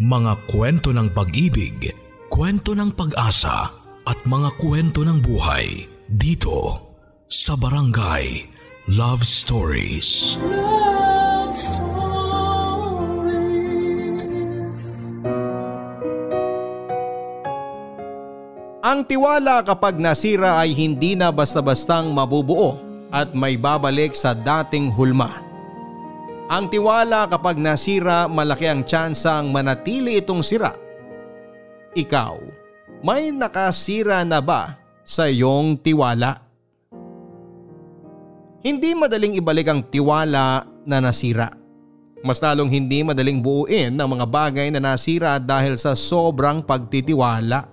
Mga kwento ng pag-ibig, kwento ng pag-asa at mga kwento ng buhay dito sa Barangay Love Stories. Love Stories. Ang tiwala kapag nasira ay hindi na basta-bastang mabubuo at may babalik sa dating hulma. Ang tiwala kapag nasira malaki ang tsansang manatili itong sira. Ikaw, may nakasira na ba sa iyong tiwala? Hindi madaling ibalik ang tiwala na nasira. Mas lalong hindi madaling buuin ang mga bagay na nasira dahil sa sobrang pagtitiwala.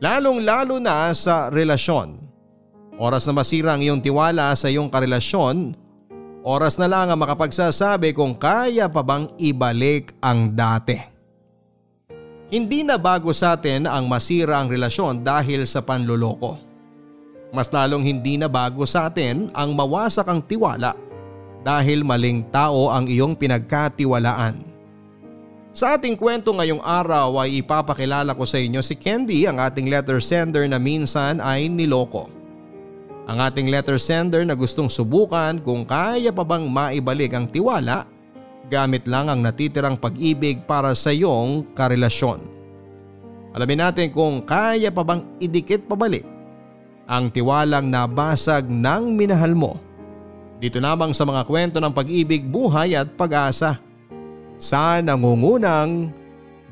Lalong lalo na sa relasyon. Oras na masira ang iyong tiwala sa iyong karelasyon, oras na lang ang makapagsasabi kung kaya pa bang ibalik ang dati. Hindi na bago sa atin ang masira ang relasyon dahil sa panluloko. Mas lalong hindi na bago sa atin ang mawasak ang tiwala dahil maling tao ang iyong pinagkatiwalaan. Sa ating kwento ngayong araw ay ipapakilala ko sa inyo si Candy ang ating letter sender na minsan ay niloko. Ang ating letter sender na gustong subukan kung kaya pa bang maibalik ang tiwala gamit lang ang natitirang pag-ibig para sa iyong karelasyon. Alamin natin kung kaya pa bang idikit pabalik ang tiwalang nabasag ng minahal mo. Dito lamang sa mga kwento ng pag-ibig, buhay at pag-asa sa nangungunang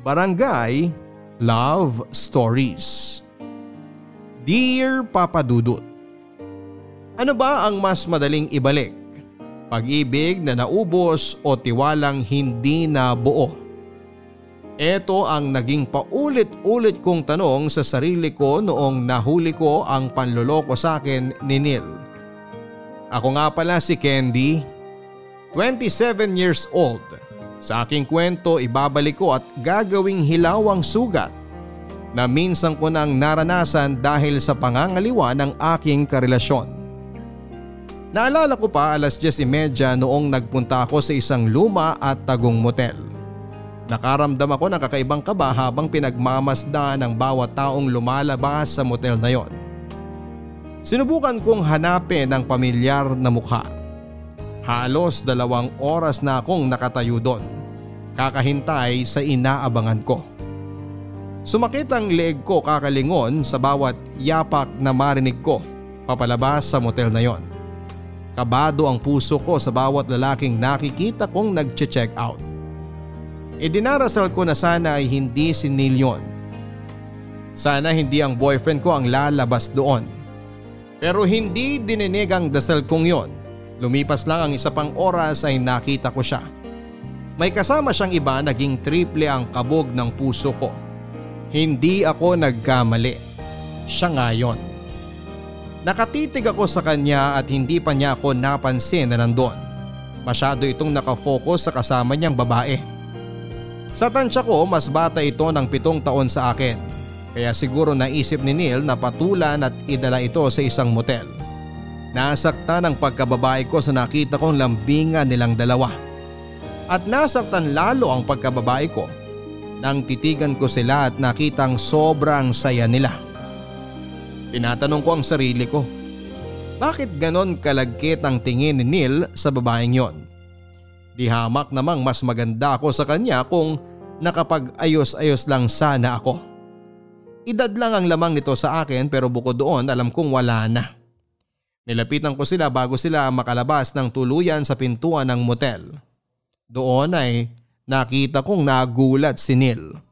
Barangay Love Stories. Dear Papa Dudut, Ano ba ang mas madaling ibalik? Pag-ibig na naubos o tiwalang hindi na buo? Ito ang naging paulit-ulit kong tanong sa sarili ko noong nahuli ko ang panloloko sa akin ni Neil. Ako nga pala si Candy, 27 years old. Sa aking kwento ibabalik ko at gagawing hilawang sugat na minsan ko nang naranasan dahil sa pangangaliwa ng aking karelasyon. Naalala ko pa alas 10.30 noong nagpunta ako sa isang luma at tagong motel. Nakaramdam ako ng kakaibang kaba habang pinagmamasda ng bawat taong lumalabas sa motel na yon. Sinubukan kong hanapin ang pamilyar na mukha. Halos dalawang oras na akong nakatayo doon. Kakahintay sa inaabangan ko. Sumakit ang leeg ko kakalingon sa bawat yapak na marinig ko papalabas sa motel na yon. Kabado ang puso ko sa bawat lalaking nakikita kong nag-check out. Idinarasal ko na sana ay hindi si Neil yun. Sana hindi ang boyfriend ko ang lalabas doon. Pero hindi dininig ang dasal kong yon. Lumipas lang ang isa pang oras ay nakita ko siya. May kasama siyang iba naging triple ang kabog ng puso ko. Hindi ako nagkamali. Siya nga yon. Nakatitig ako sa kanya at hindi pa niya ako napansin na nandun. Masyado itong nakafocus sa kasama niyang babae. Sa tansya ko mas bata ito ng pitong taon sa akin. Kaya siguro naisip ni Neil na patulan at idala ito sa isang motel. Nasaktan ang pagkababae ko sa nakita kong lambingan nilang dalawa. At nasaktan lalo ang pagkababae ko nang titigan ko sila at nakitang sobrang saya nila. Tinatanong ko ang sarili ko. Bakit ganon kalagkit ang tingin ni Neil sa babaeng yon? Di hamak namang mas maganda ako sa kanya kung nakapag-ayos-ayos lang sana ako. Edad lang ang lamang nito sa akin pero bukod doon alam kong wala na. Nilapitan ko sila bago sila makalabas ng tuluyan sa pintuan ng motel. Doon ay nakita kong nagulat si Neil.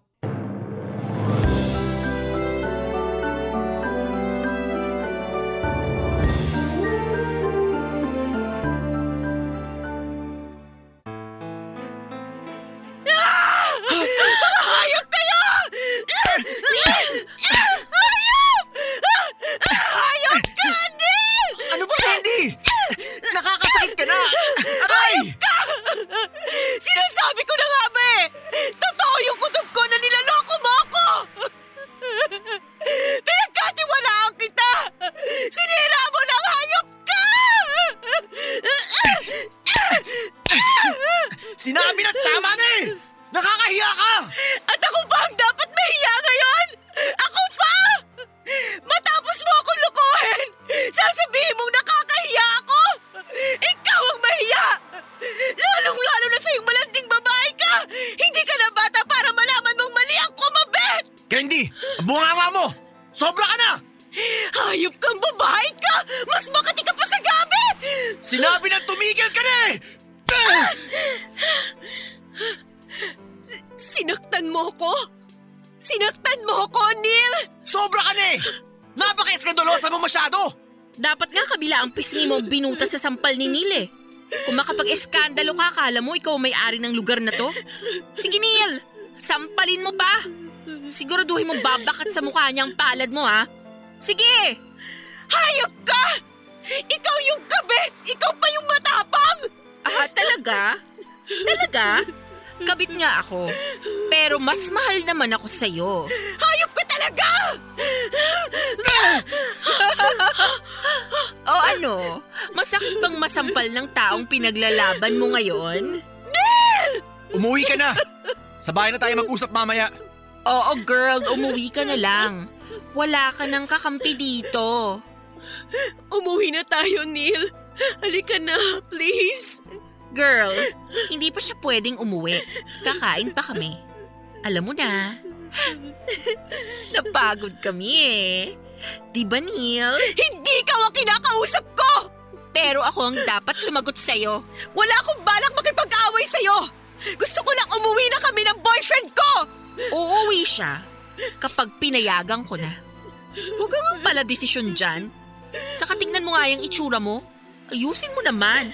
Sampal ni Neil eh. Kung makapag-eskandalo ka, akala mo ikaw may-ari ng lugar na to? Sige Neil, sampalin mo pa. Siguraduhin mo babakat sa mukha niya ang palad mo ha. Sige! Hayop ka! Ikaw yung kabit! Ikaw pa yung matapang! Ah, talaga? Talaga? Kabit nga ako. Pero mas mahal naman ako sa'yo. Masampal ng taong pinaglalaban mo ngayon? Umuwi ka na! Sa bahay na tayo mag-usap mamaya. Oo girl, umuwi ka na lang. Wala ka nang kakampi dito. Umuwi na tayo, Neil. Halika na, please. Girl, hindi pa siya pwedeng umuwi. Kakain pa kami. Alam mo na. Napagod kami eh. Di ba, Neil? Hindi ikaw ang kinakausap ko! Pero ako ang dapat sumagot sa'yo. Wala akong balak makipag-away sa'yo! Gusto ko lang umuwi na kami ng boyfriend ko! Uuwi siya kapag pinayagan ko na. Huwag ka nga pala desisyon dyan. Saka tignan mo nga yung itsura mo. Ayusin mo naman.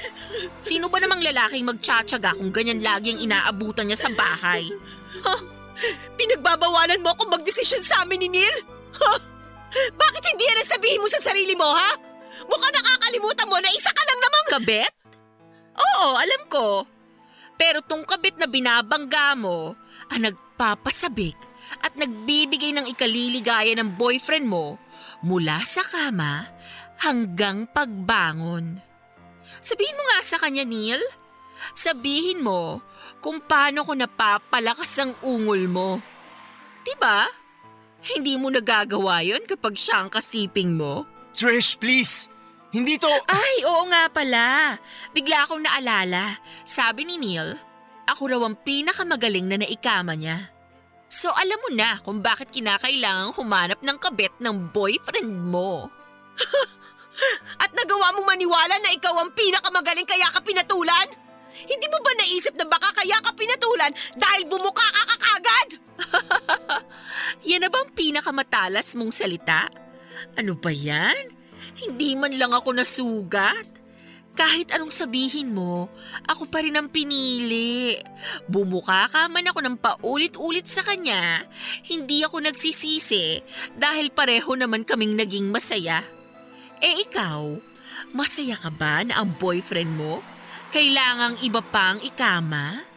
Sino ba namang lalaking magtsatsaga kung ganyan lagi ang inaabutan niya sa bahay? Pinagbabawalan mo akong magdesisyon sa amin ni Neil? Ha? Bakit hindi yan sabihin mo sa sarili mo, ha? Mukhang nakakalimutan mo na isa ka lang namang... Kabet? Oo, alam ko. Pero tong kabit na binabangga mo, ang nagpapasabik at nagbibigay ng ikaliligaya ng boyfriend mo mula sa kama hanggang pagbangon. Sabihin mo nga sa kanya, Neil. Sabihin mo kung paano ko napapalakas ang ungol mo. 'Di ba? Hindi mo nagagawa yon kapag siya ang kasiping mo. Trish, please! Hindi to... Ay, oo nga pala. Bigla akong naalala. Sabi ni Neil, ako raw ang pinakamagaling na naikama niya. So alam mo na kung bakit kinakailangang humanap ng kabit ng boyfriend mo. At nagawa mong maniwala na ikaw ang pinakamagaling kaya ka pinatulan? Hindi mo ba naisip na baka kaya ka pinatulan dahil bumuka ka kakagad? Yan na bang pinakamatalas mong salita? Ano ba yan? Hindi man lang ako nasugat. Kahit anong sabihin mo, ako pa rin ang pinili. Bumuka ka man ako ng paulit-ulit sa kanya, hindi ako nagsisisi dahil pareho naman kaming naging masaya. Eh ikaw, masaya ka ba na ang boyfriend mo kailangang iba pang ikama?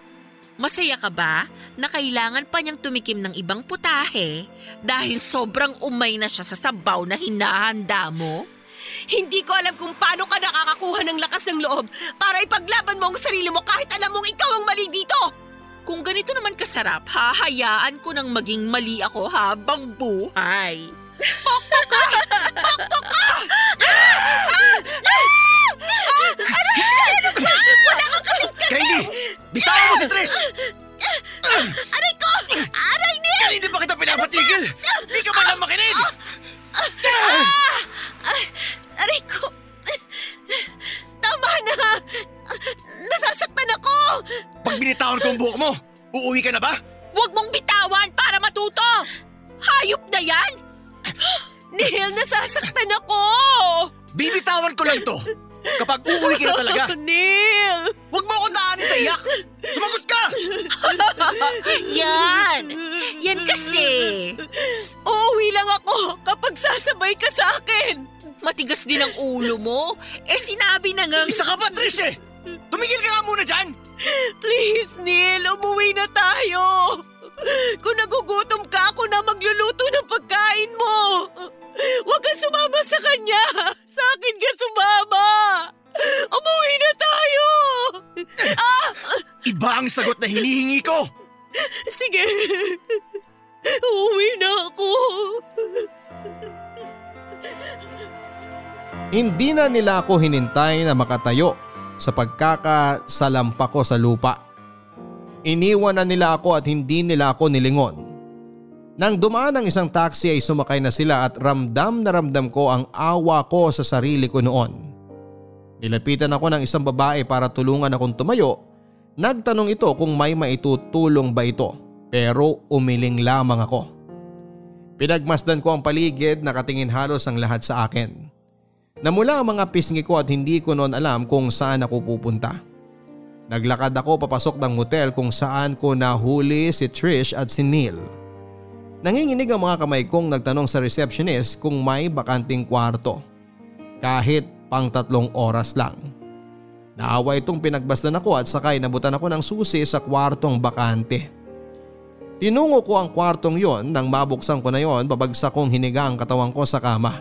Masaya ka ba na kailangan pa niyang tumikim ng ibang putahe dahil sobrang umay na siya sa sabaw na hinahanda mo? Hindi ko alam kung paano ka nakakakuha ng lakas ng loob para ipaglaban mo ang sarili mo kahit alam mong ikaw ang mali dito. Kung ganito naman kasarap, hahayaan ko nang maging mali ako habang buhay. Candy! Bitawan mo si Trish! Aray ko! Aray ni! Kanina ba kita pinapatigil? Di ka man lang makinig! Aray ko! Tama na! Nasasaktan ako! Pag binitawan ko ang buhok mo, uuwi ka na ba? Huwag mong bitawan para matuto! Hayop na yan! Neil, nasasaktan ako! Bibitawan ko lang to kapag uuwi ka na talaga. Neil! Huwag mo akong daanin sa iyak! Sumagot ka! Yan! Yan kasi! Uuwi lang ako kapag sasabay ka sa akin! Matigas din ang ulo mo. Eh sinabi na nga... Isa ka pa, Trish eh! Tumigil ka nga muna dyan! Please, Neil, umuwi na tayo! Kung nagugutom ka, ako na magluluto ng pagkain mo! Huwag kang sumama sa kanya! Sa akin ka sumama! Umuwi na tayo! Iba ang sagot na hinihingi ko! Sige, uuwi na ako. Hindi na nila ako hinintay na makatayo sa pagkakasalampa ko sa lupa. Iniwan na nila ako at hindi nila ako nilingon. Nang dumaan ang isang taxi ay sumakay na sila at ramdam na ramdam ko ang awa ko sa sarili ko noon. Nilapitan ako ng isang babae para tulungan akong tumayo. Nagtanong ito kung may maitutulong ba ito pero umiling lamang ako. Pinagmasdan ko ang paligid nakatingin halos ang lahat sa akin. Namula ang mga pisngi ko at hindi ko noon alam kung saan ako pupunta. Naglakad ako papasok ng hotel kung saan ko nahuli si Trish at si Neil. Nanginginig ang mga kamay kong nagtanong sa receptionist kung may bakanting kwarto. Kahit pang tatlong oras lang. Naawa itong pinagbasdan ako at sakay nabutan ako ng susi sa kwartong bakante. Tinungo ko ang kwartong yon nang mabuksan ko na yon babagsak kong hiniga ang katawan ko sa kama.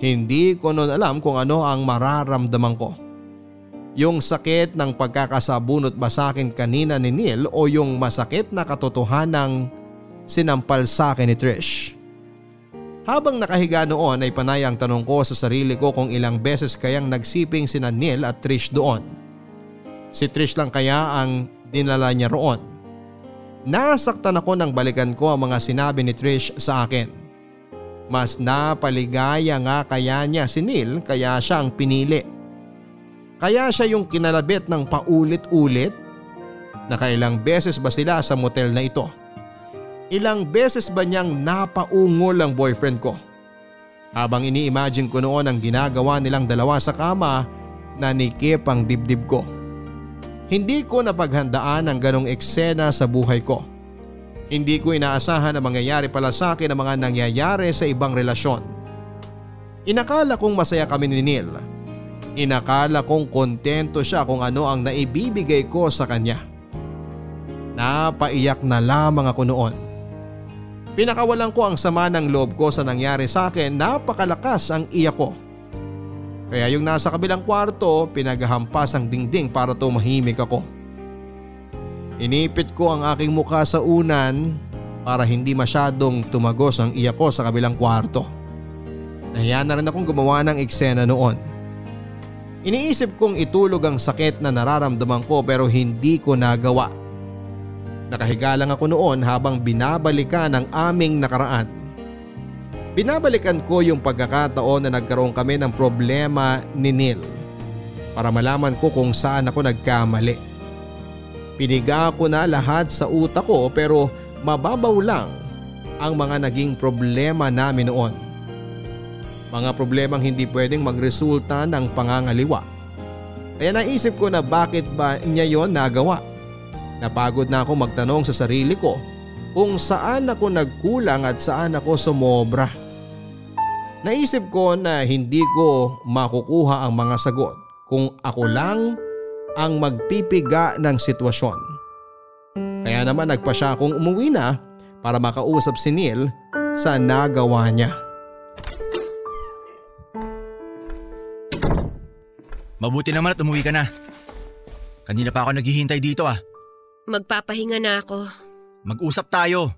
Hindi ko noon alam kung ano ang mararamdaman ko. Yung sakit ng pagkakasabunot ba sa akin kanina ni Neil o yung masakit na katotohanang sinampal sa akin ni Trish. Habang nakahiga noon ay panay ang tanong ko sa sarili ko kung ilang beses kayang nagsiping sina Neil at Trish doon. Si Trish lang kaya ang dinala niya roon. Nasaktan ako nang balikan ko ang mga sinabi ni Trish sa akin. Mas napaligaya nga kaya niya si Neil kaya siya ang pinili. Kaya siya yung kinalabit ng paulit-ulit? Nakailang beses ba sila sa motel na ito? Ilang beses ba niyang napaungol ang boyfriend ko? Habang ini-imagine ko noon ang ginagawa nilang dalawa sa kama, nanikip ang dibdib ko. Hindi ko napaghandaan ang ganong eksena sa buhay ko. Hindi ko inaasahan na mangyayari pala sa akin ang mga nangyayari sa ibang relasyon. Inakala kong masaya kami ni Neil. Inakala kong kontento siya kung ano ang naibibigay ko sa kanya. Napaiyak na lamang ako noon. Pinakawalan ko ang sama ng loob ko sa nangyari sa akin, napakalakas ang iyak ko. Kaya yung nasa kabilang kwarto, pinaghampas ang dingding para tumahimik ako. Inipit ko ang aking mukha sa unan para hindi masyadong tumagos ang iyak ko sa kabilang kwarto. Nahiya na rin akong gumawa ng eksena noon. Iniisip kong itulog ang sakit na nararamdaman ko pero hindi ko nagawa. Nakahiga lang ako noon habang binabalikan ang aming nakaraan. Binabalikan ko yung pagkakataon na nagkaroon kami ng problema ni Neil para malaman ko kung saan ako nagkamali. Piniga ko na lahat sa utak ko pero mababaw lang ang mga naging problema namin noon. Mga problemang hindi pwedeng magresulta ng pangangaliwa. Kaya naisip ko na bakit ba niya yon nagawa. Napagod na ako magtanong sa sarili ko kung saan ako nagkulang at saan ako sumobra. Naisip ko na hindi ko makukuha ang mga sagot kung ako lang ang magpipiga ng sitwasyon. Kaya naman nagpa siya akong umuwi na para makausap si Neil sa nagawa niya. Mabuti naman at umuwi ka na. Kanina pa ako naghihintay dito ah. Magpapahinga na ako. Mag-usap tayo.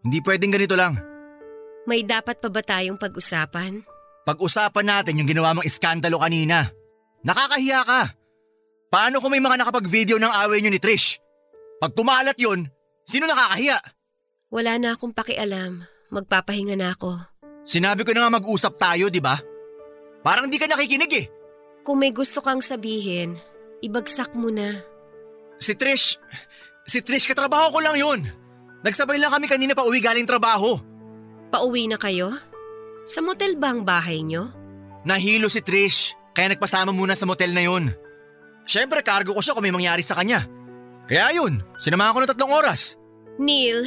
Hindi pwedeng ganito lang. May dapat pa ba tayong pag-usapan? Pag-usapan natin yung ginawa mong iskandalo kanina. Nakakahiya ka. Paano kung may mga nakapag-video ng away niyo ni Trish? Pag kumalat yun, sino nakakahiya? Wala na akong pakialam. Magpapahinga na ako. Sinabi ko na nga mag-usap tayo, di ba? Parang di ka nakikinig eh. Kung may gusto kang sabihin, ibagsak mo na. Si Trish, si Trish katrabaho ko lang yun. Nagsabay lang kami kanina pa uwi galing trabaho. Pauwi na kayo? Sa motel ba ang bahay nyo? Nahilo si Trish, kaya nagpasama muna sa motel na yun. Siyempre, cargo ko siya kung may mangyari sa kanya. Kaya yun, sinamahan ko ng tatlong oras. Neil,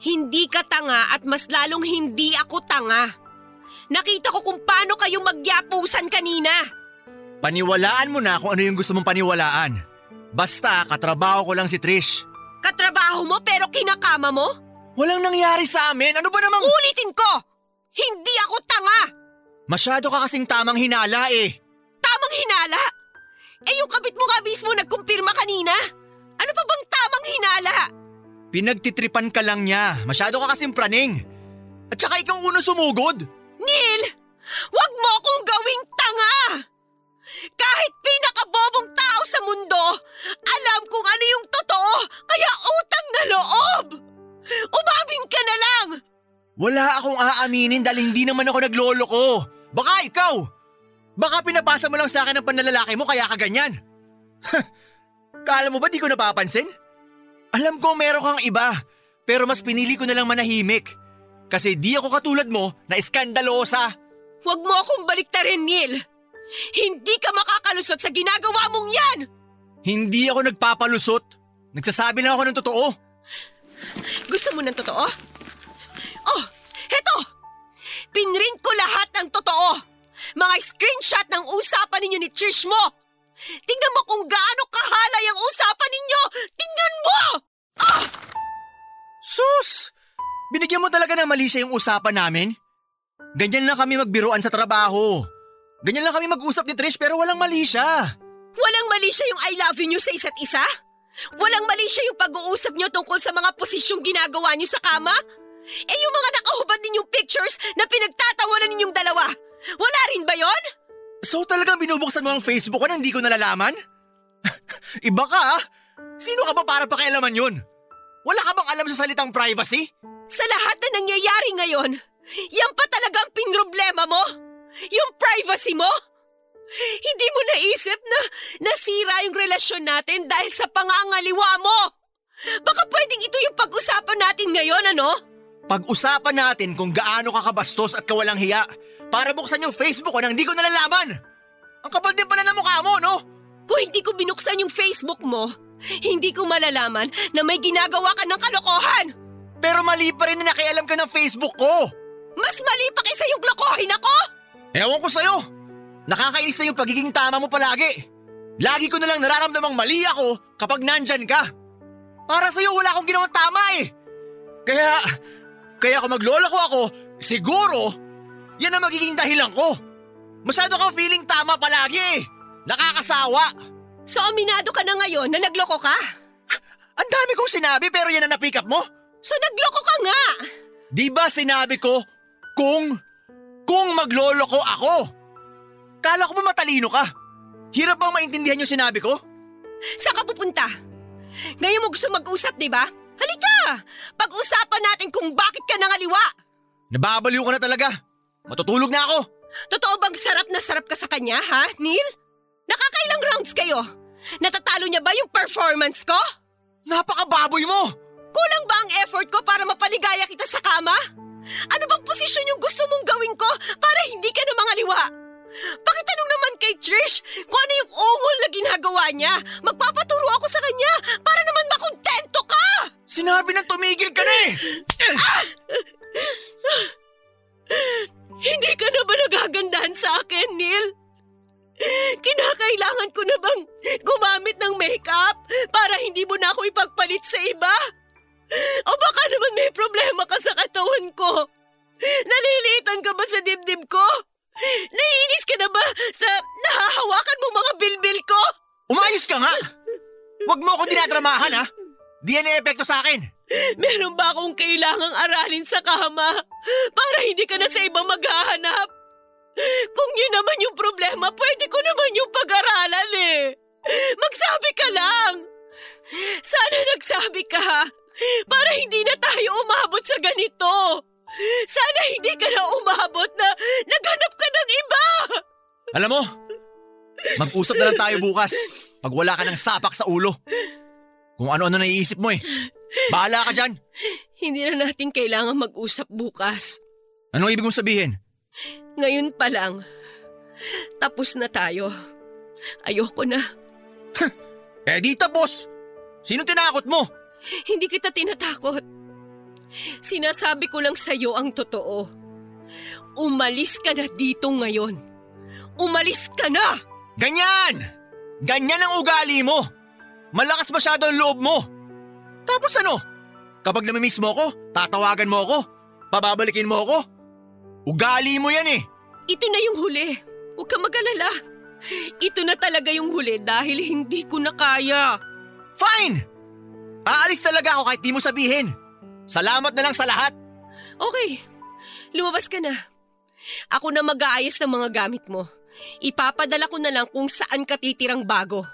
hindi ka tanga at mas lalong hindi ako tanga. Nakita ko kung paano kayo magyapusan kanina. Paniwalaan mo na kung ano yung gusto mong paniwalaan. Basta, katrabaho ko lang si Trish. Katrabaho mo pero kinakama mo? Walang nangyari sa amin, ano ba namang… Ulitin ko! Hindi ako tanga! Masyado ka kasing tamang hinala eh. Tamang hinala? Eh yung kabit mo nga mismo nagkumpirma kanina. Ano pa bang tamang hinala? Pinagtitripan ka lang niya, masyado ka kasing praning. At saka ikaw unang sumugod. Neil! Huwag mo akong gawing tanga! Kahit pinakabobong tao sa mundo, alam kung ano yung totoo, kaya utang na loob! Umamin ka na lang! Wala akong aaminin dahil hindi naman ako nagloloko. Baka ikaw! Baka pinapasa mo lang sa akin ang panlalaki mo kaya ka ganyan. Kala mo ba di ko napapansin? Alam ko meron kang iba, pero mas pinili ko na lang manahimik. Kasi di ako katulad mo na iskandalosa. Huwag mo akong baliktarin, Neil. Hindi ka makakalusot sa ginagawa mong yan! Hindi ako nagpapalusot. Nagsasabi lang ako ng totoo. Gusto mo ng totoo? Oh, heto! Pinrint ko lahat ng totoo. Mga screenshot ng usapan ninyo ni Trish mo. Tingnan mo kung gaano kahalay ang usapan ninyo. Tingnan mo! Sus! Binigyan mo talaga ng mali siya yung usapan namin? Ganyan lang kami magbiruan sa trabaho. Ganyan lang kami mag-usap ni Trish pero walang mali siya. Walang mali siya yung I love you nyo sa isa't isa? Walang mali siya yung pag-uusap nyo tungkol sa mga posisyong ginagawa nyo sa kama? Eh yung mga nakahubad ninyong pictures na pinagtatawanan ninyong dalawa, wala rin ba yon? So talagang binubuksan mo ang Facebook ko na hindi ko nalalaman? Iba ka ah. Sino ka ba para pakialaman yun? Wala ka bang alam sa salitang privacy? Sa lahat na nangyayari ngayon, yan pa talagang pinroblema mo? Yung privacy mo? Hindi mo naisip na nasira yung relasyon natin dahil sa pangangaliwa mo? Baka pwedeng ito yung pag-usapan natin ngayon, ano? Pag-usapan natin kung gaano ka kabastos at kawalang hiya para buksan yung Facebook ko nang hindi ko nalalaman. Ang kapal din pala ng mukha mo, no? Kung hindi ko binuksan yung Facebook mo, hindi ko malalaman na may ginagawa ka ng kalokohan. Pero mali pa rin na nakialam ka ng Facebook ko. Mas mali pa kaysa yung lokohin ako? Ewan ko sa'yo. Nakakainis na yung pagiging tama mo palagi. Lagi ko na lang nararamdamang mali ako kapag nandyan ka. Para sa'yo wala akong ginawang tama eh. Kaya, kaya kung magloloko ako, siguro, yan ang magiging dahilan ko. Masyado kang feeling tama palagi eh. Nakakasawa. So aminado ka na ngayon na nagloko ka? Ang dami kong sinabi pero yan ang na-pick up mo. So nagloko ka nga! Di ba sinabi ko kung, kung magloloko ako? Kala ko ba matalino ka? Hirap bang maintindihan yung sinabi ko? Saan ka pupunta? Ngayon mo gusto mag-usap, di ba? Halika! Pag-usapan natin kung bakit ka nangaliwa! Nababaliw ka na talaga. Matutulog na ako. Totoo bang sarap na sarap ka sa kanya, ha, Neil? Nakakailang rounds kayo? Natatalo niya ba yung performance ko? Napakababoy mo! Kulang ba ang effort ko para mapaligaya kita sa kama? Ano bang posisyon yung gusto mong gawin ko para hindi ka na mangaliwa? Pakitanong naman kay Trish kung ano yung ungol na ginagawa niya. Magpapaturo ako sa kanya para naman makontento ka! Sinabi na tumigil ka na eh! Hindi ka na ba nagagandahan sa akin, Neil? Kinakailangan ko na bang gumamit ng makeup para hindi mo na ako ipagpalit sa iba? O baka naman may problema ka sa katawan ko? Naliliitan ka ba sa dibdib ko? Naiinis ka na ba sa nahahawakan mo mga bilbil ko? Umayos ka nga! Huwag mo ako dinadramahan ha! Di yan epekto sa akin! Meron ba akong kailangang aralin sa kama para hindi ka na sa iba maghahanap? Kung yun naman yung problema, pwede ko naman yung pag-aralan eh. Magsabi ka lang. Sana nagsabi ka para hindi na tayo umabot sa ganito. Sana hindi ka na umabot na naghanap ka ng iba. Alam mo, mag-usap na lang tayo bukas pag wala ka ng sapak sa ulo. Kung ano-ano naiisip mo eh. Bahala ka dyan. Hindi na natin kailangan mag-usap bukas. Anong ibig mong sabihin? Ngayon pa lang. Tapos na tayo. Ayoko na. Eh di tapos! Sino tinakot mo? Hindi kita tinatakot. Sinasabi ko lang sa'yo ang totoo. Umalis ka na dito ngayon. Umalis ka na! Ganyan! Ganyan ang ugali mo! Malakas masyado ang loob mo! Tapos ano? Kapag namimiss mo ko, tatawagan mo ako? Pababalikin mo ako? Ugali mo yan eh! Ito na yung huli. Huwag ka mag-alala. Ito na talaga yung huli dahil hindi ko na kaya. Fine! Aalis talaga ako kahit di mo sabihin. Salamat na lang sa lahat. Okay, lumabas ka na. Ako na mag-aayos ng mga gamit mo. Ipapadala ko na lang kung saan ka titirang bago.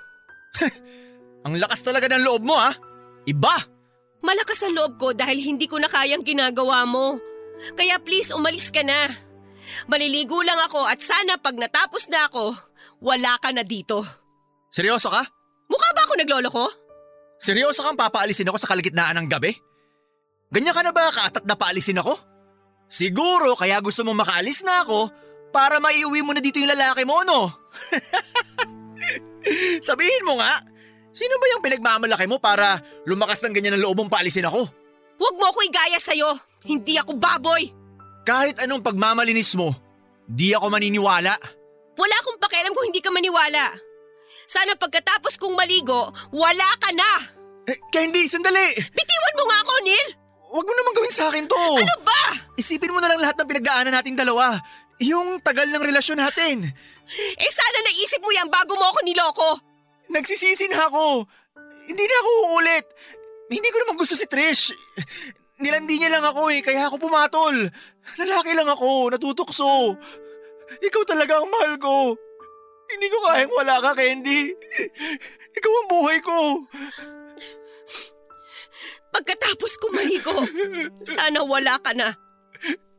Ang lakas talaga ng loob mo ha? Iba! Malakas ang loob ko dahil hindi ko na kayang ginagawa mo. Kaya please umalis ka na. Maliligo lang ako at sana pag natapos na ako, wala ka na dito. Seryoso ka? Mukha ba ako naglolo ko? Seryoso kang papaalisin ako sa kalagitnaan ng gabi? Ganyan ka na ba kaatat na paalisin ako? Siguro kaya gusto mong makaalis na ako para maiuwi mo na dito yung lalaki mo, no? Sabihin mo nga, sino ba yung pinagmamalaki mo para lumakas ng ganyan ng loob mong paalisin ako? Huwag mo ako igaya sa'yo. Hindi ako baboy. Kahit anong pagmamalinis mo, di ako maniniwala. Wala akong pakialam kung hindi ka maniwala. Sana pagkatapos kong maligo, wala ka na. Eh, Candy, sandali! Bitiwan mo nga ako, Neil. Huwag mo naman gawin sa akin to. Ano ba? Isipin mo na lang lahat ng pinagdaanan nating dalawa. Yung tagal ng relasyon natin. Eh sana naisip mo yan bago mo ako niloko. Nagsisisi na ako. Hindi na ako uulit. Hindi ko naman gusto si Trish. Nilandi niya lang ako eh, kaya ako pumatol. Lalaki lang ako, natutukso. Ikaw talaga ang mahal ko. Hindi ko kayang wala ka, Candy. Ikaw ang buhay ko. Pagkatapos kong maligo, sana wala ka na.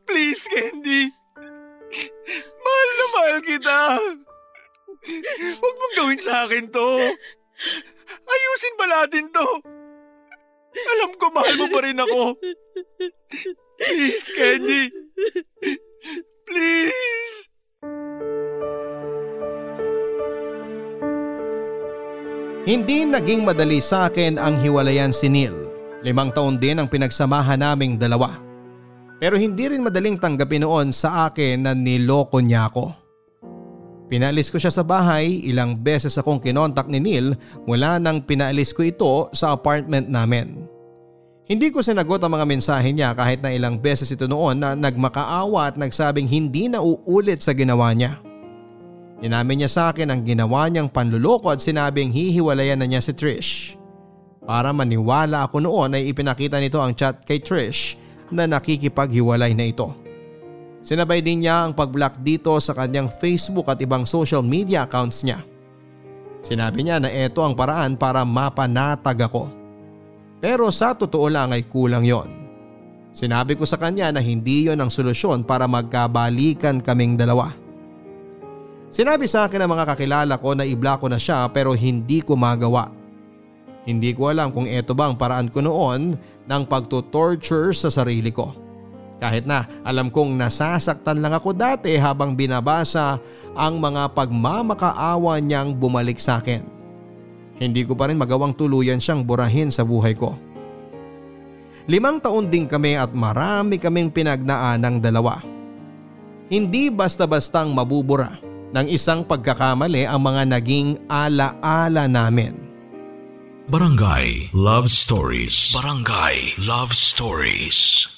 Please, Candy. Mahal na mahal kita. Huwag mong gawin sa akin to. Ayusin pa natin to. Alam ko mahal mo pa rin ako. Please, Candy. Please. Hindi naging madali sa akin ang hiwalayan si Neil. Limang taon din ang pinagsamahan naming dalawa. Pero hindi rin madaling tanggapin noon sa akin na niloko niya ako. Pinalis ko siya sa bahay, ilang beses akong kinontak ni Neil mula nang pinalis ko ito sa apartment namin. Hindi ko sinagot ang mga mensahe niya kahit na ilang beses ito noon na nagmakaawa at nagsabing hindi na uulit sa ginawa niya. Inamin niya sa akin ang ginawa niyang panluloko at sinabing hihiwalayan na niya si Trish. Para maniwala ako noon ay ipinakita nito ang chat kay Trish na nakikipaghiwalay na ito. Sinabay din niya ang pag-block dito sa kanyang Facebook at ibang social media accounts niya. Sinabi niya na ito ang paraan para mapanatag ako. Pero sa totoo lang ay kulang yon. Sinabi ko sa kanya na hindi yon ang solusyon para magkabalikan kaming dalawa. Sinabi sa akin ng mga kakilala ko na i-block ko na siya pero hindi ko magawa. Hindi ko alam kung ito ba ang paraan ko noon ng pagtutorture sa sarili ko. Kahit na alam kong nasasaktan lang ako dati habang binabasa ang mga pagmamakaawa niyang bumalik sa akin. Hindi ko pa rin magawang tuluyan siyang burahin sa buhay ko. Limang taon din kami at marami kaming pinagnaan ng dalawa. Hindi basta-bastang mabubura ng isang pagkakamali ang mga naging ala-ala namin. Barangay Love Stories. Barangay Love Stories.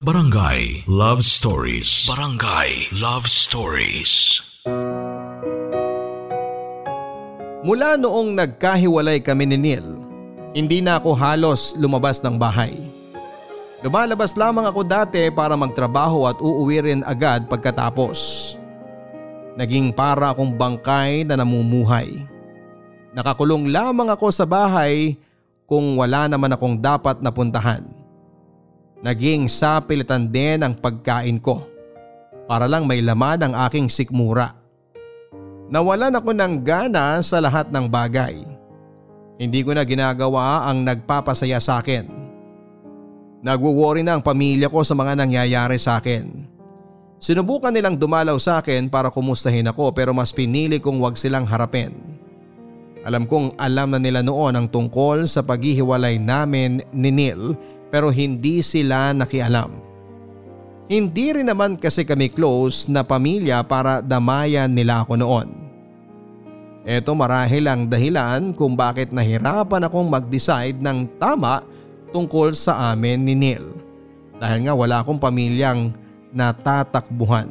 Barangay Love Stories. Barangay Love Stories. Mula noong nagkahiwalay kami ni Neil, hindi na ako halos lumabas ng bahay. Lumalabas lamang ako dati para magtrabaho at uuwi rin agad pagkatapos. Naging para akong bangkay na namumuhay. Nakakulong lamang ako sa bahay kung wala naman akong dapat napuntahan. Naging sapilitan din ang pagkain ko para lang may laman ang aking sikmura. Nawalan ako ng gana sa lahat ng bagay. Hindi ko na ginagawa ang nagpapasaya sa akin. Nagwo-worry na ang pamilya ko sa mga nangyayari sa akin. Sinubukan nilang dumalaw sa akin para kumustahin ako pero mas pinili kong wag silang harapin. Alam kong alam na nila noon ang tungkol sa paghihiwalay namin ni Neil pero hindi sila nakialam. Hindi rin naman kasi kami close na pamilya para damayan nila ako noon. Ito marahil ang dahilan kung bakit nahirapan akong mag-decide ng tama tungkol sa amin ni Neil. Dahil nga wala akong pamilyang natatakbuhan.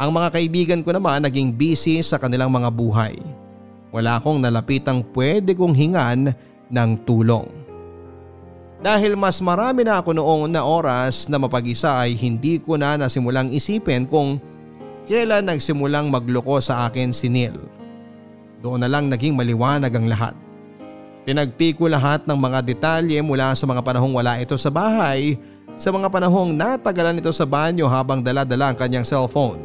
Ang mga kaibigan ko naman naging busy sa kanilang mga buhay. Wala akong nalapitang pwede kong hingan ng tulong. Dahil mas marami na ako noong na oras na mapag-isa ay hindi ko na nasimulang isipin kung kailan nagsimulang magloko sa akin si Neil. Doon na lang naging maliwanag ang lahat. Tinagpi ko lahat ng mga detalye mula sa mga panahong wala ito sa bahay sa mga panahong natagalan ito sa banyo habang daladala ang kanyang cellphone.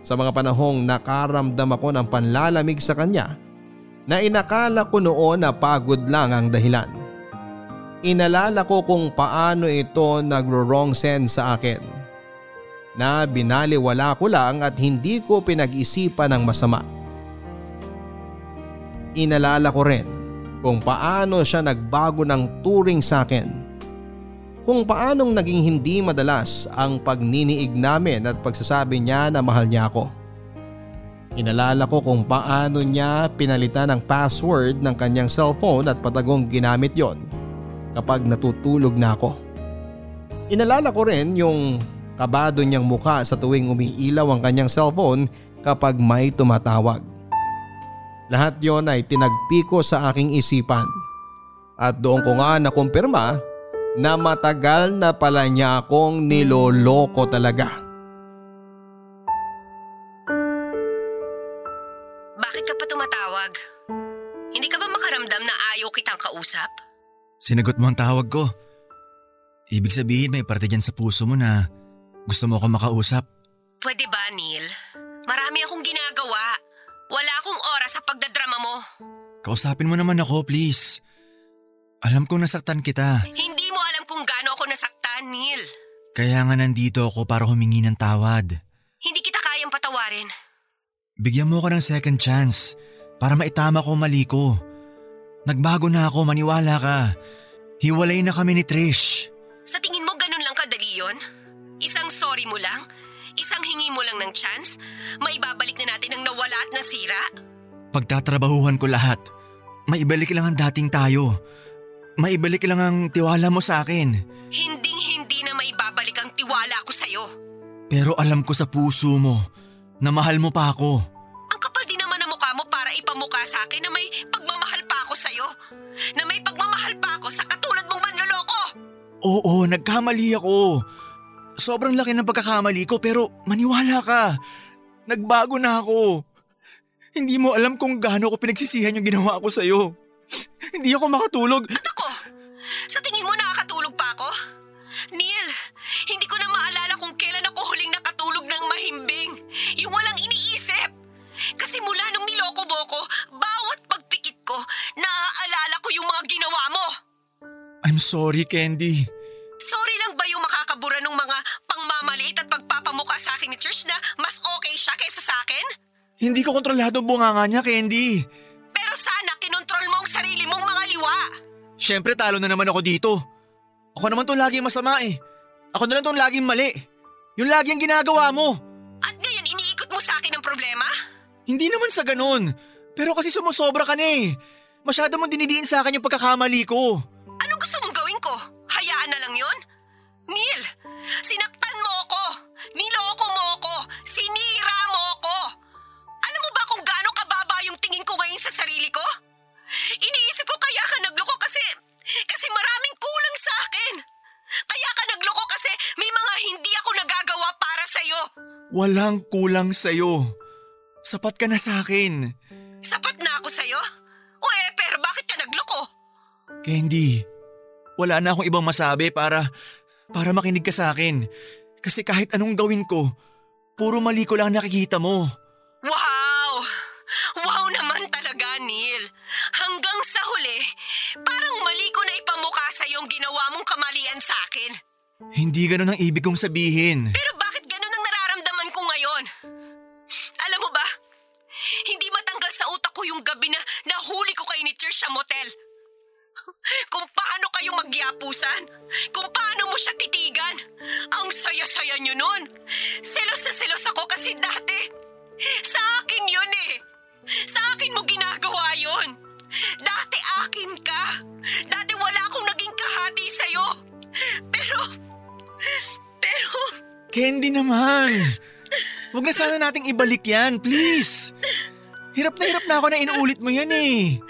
Sa mga panahong nakaramdam ako ng panlalamig sa kanya na inakala ko noon na pagod lang ang dahilan. Inalala ko kung paano ito nagro-wrong sense sa akin. Na binaliwala ko lang at hindi ko pinag-isipan ng masama. Inalala ko rin kung paano siya nagbago ng turing sa akin. Kung paanong naging hindi madalas ang pagniniig namin at pagsasabi niya na mahal niya ako. Inalala ko kung paano niya pinalitan ang password ng kanyang cellphone at patagong ginamit yon kapag natutulog na ako. Inalala ko rin yung kabado niyang mukha sa tuwing umiilaw ang kanyang cellphone kapag may tumatawag. Lahat yon ay tinagpi ko sa aking isipan. At doon ko nga nakumpirma na matagal na pala niya akong niloloko talaga. Sinagot mo ang tawag ko. Ibig sabihin may parte dyan sa puso mo na gusto mo ako makausap. Pwede ba, Neil? Marami akong ginagawa. Wala akong oras sa pagdadrama mo. Kausapin mo naman ako, please. Alam kong nasaktan kita. Hindi mo alam kung gaano ako nasaktan, Neil. Kaya nga nandito ako para humingi ng tawad. Hindi kita kayang patawarin. Bigyan mo ako ng second chance para maitama ko mali ko. Nagbago na ako, maniwala ka. Hiwalay na kami ni Trish. Sa tingin mo ganun lang kadali yun? Isang sorry mo lang? Isang hingi mo lang ng chance? Maibabalik na natin ang nawala at nasira? Pagtatrabahuhan ko lahat. Maibalik lang ang dating tayo. Maibalik lang ang tiwala mo sa akin. Hinding hindi na maibabalik ang tiwala ko sa'yo. Pero alam ko sa puso mo na mahal mo pa ako. Ang kapal din naman ang mukha mo para ipamukha sa akin na Oo, nagkamali ako. Sobrang laki ng pagkakamali ko pero maniwala ka. Nagbago na ako. Hindi mo alam kung gaano ko pinagsisihan yung ginawa ko sa'yo. Hindi ako makatulog. I'm sorry, Candy. Sorry lang ba yung makakabura ng mga pangmamaliit at pagpapamukha sa akin ni Trish na mas okay siya kaysa sa akin? Hindi ko kontrolado ang bunganga niya, Candy. Pero sana kinontrol mo ang sarili mong mga liwa. Siyempre talo na naman ako dito. Ako naman tong laging masama eh. Ako na lang tong laging mali. Yung lagi ang ginagawa mo. At ngayon iniikot mo sa akin ang problema? Hindi naman sa ganun. Pero kasi sumusobra ka na eh. Masyado mong dinidiin sa akin yung pagkakamali ko. Ko? Hayaan na lang yon? Neil, sinaktan mo ako. Niloko mo ako. Sinira mo ako. Alam mo ba kung gaano kababa yung tingin ko ngayon sa sarili ko? Iniisip ko kaya ka nagloko kasi, kasi maraming kulang sa akin. Kaya ka nagloko kasi may mga hindi ako nagagawa para sa'yo. Walang kulang sa'yo. Sapat ka na sa akin. Sapat na ako sa'yo? O eh, pero bakit ka nagloko? Candy, wala na akong ibang masabi para, para makinig ka sa akin. Kasi kahit anong gawin ko, puro mali ko lang nakikita mo. Wow! Wow naman talaga, Neil. Hanggang sa huli, parang mali ko na ipamukha sa yung ginawa mong kamalian sa akin. Hindi ganun ang ibig kong sabihin. Pero bakit ganun ang nararamdaman ko ngayon? Alam mo ba, hindi matanggal sa utak ko yung gabi na nahuli ko kayo ni Trish sa motel. Kung paano kayo magyapusan, kung paano mo siya titigan. Ang saya-saya niyo nun. Selos na selos ako kasi dati, sa akin yun eh. Sa akin mo ginagawa yun. Dati akin ka. Dati wala akong naging kahati sa'yo. Pero, pero, Candy naman! Huwag na sana nating ibalik yan, please. Hirap na hirap na ako na inuulit mo yan eh.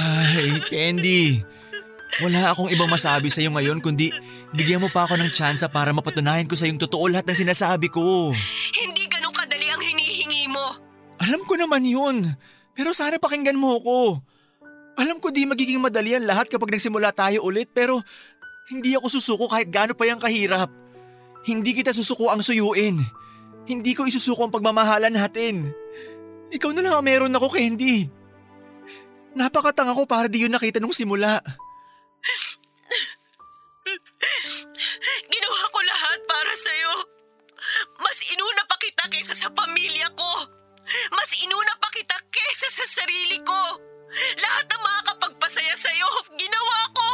Ay, Candy. Wala akong ibang masabi sa'yo ngayon kundi bigyan mo pa ako ng tsansa para mapatunayan ko sa yung totoo lahat ng sinasabi ko. Hindi ganun kadali ang hinihingi mo. Alam ko naman yun. Pero sana pakinggan mo ako. Alam ko di magiging madali ang lahat kapag nagsimula tayo ulit pero hindi ako susuko kahit gaano pa yung kahirap. Hindi kita susuko ang suyuin. Hindi ko isusuko ang pagmamahalan natin. Ikaw na lang ang meron ako, Candy. Napakatanga ko para di yun nakita nung simula. Ginawa ko lahat para sa'yo. Mas inuna pa kita kaysa sa pamilya ko. Mas inuna pa kita kaysa sa sarili ko. Lahat ng makakapagpasaya sa'yo, ginawa ko.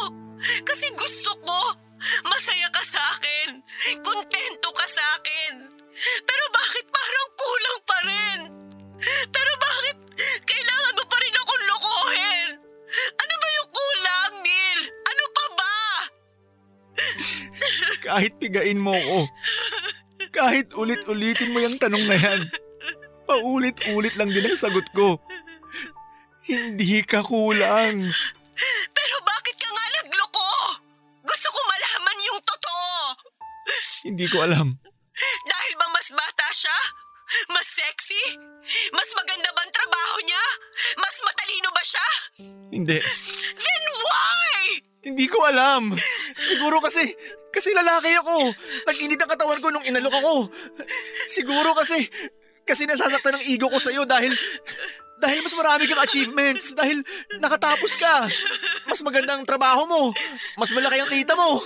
Kasi gusto ko. Masaya ka sa akin. Kontento ka sa akin. Pero bakit parang kulang pa rin? Pero bakit Ano ba yung kulang, Neil? Ano pa ba? Kahit pigain mo ko. Kahit ulit-ulitin mo yung tanong na yan. Paulit-ulit lang din ang sagot ko. Hindi ka kulang. Pero bakit ka nga nagloko? Gusto ko malaman yung totoo. Hindi ko alam. Dahil ba mas bata siya? Mas sexy? Mas maganda ba ang trabaho niya? Mas matalino ba siya? Hindi. Then why? Hindi ko alam. Siguro kasi, kasi lalaki ako. Nag-init ang katawan ko nung inalok ako. Siguro kasi, kasi nasasaktan ng ego ko sa'yo dahil, dahil mas marami kang achievements. Dahil nakatapos ka. Mas maganda ang trabaho mo. Mas malaki ang kita mo.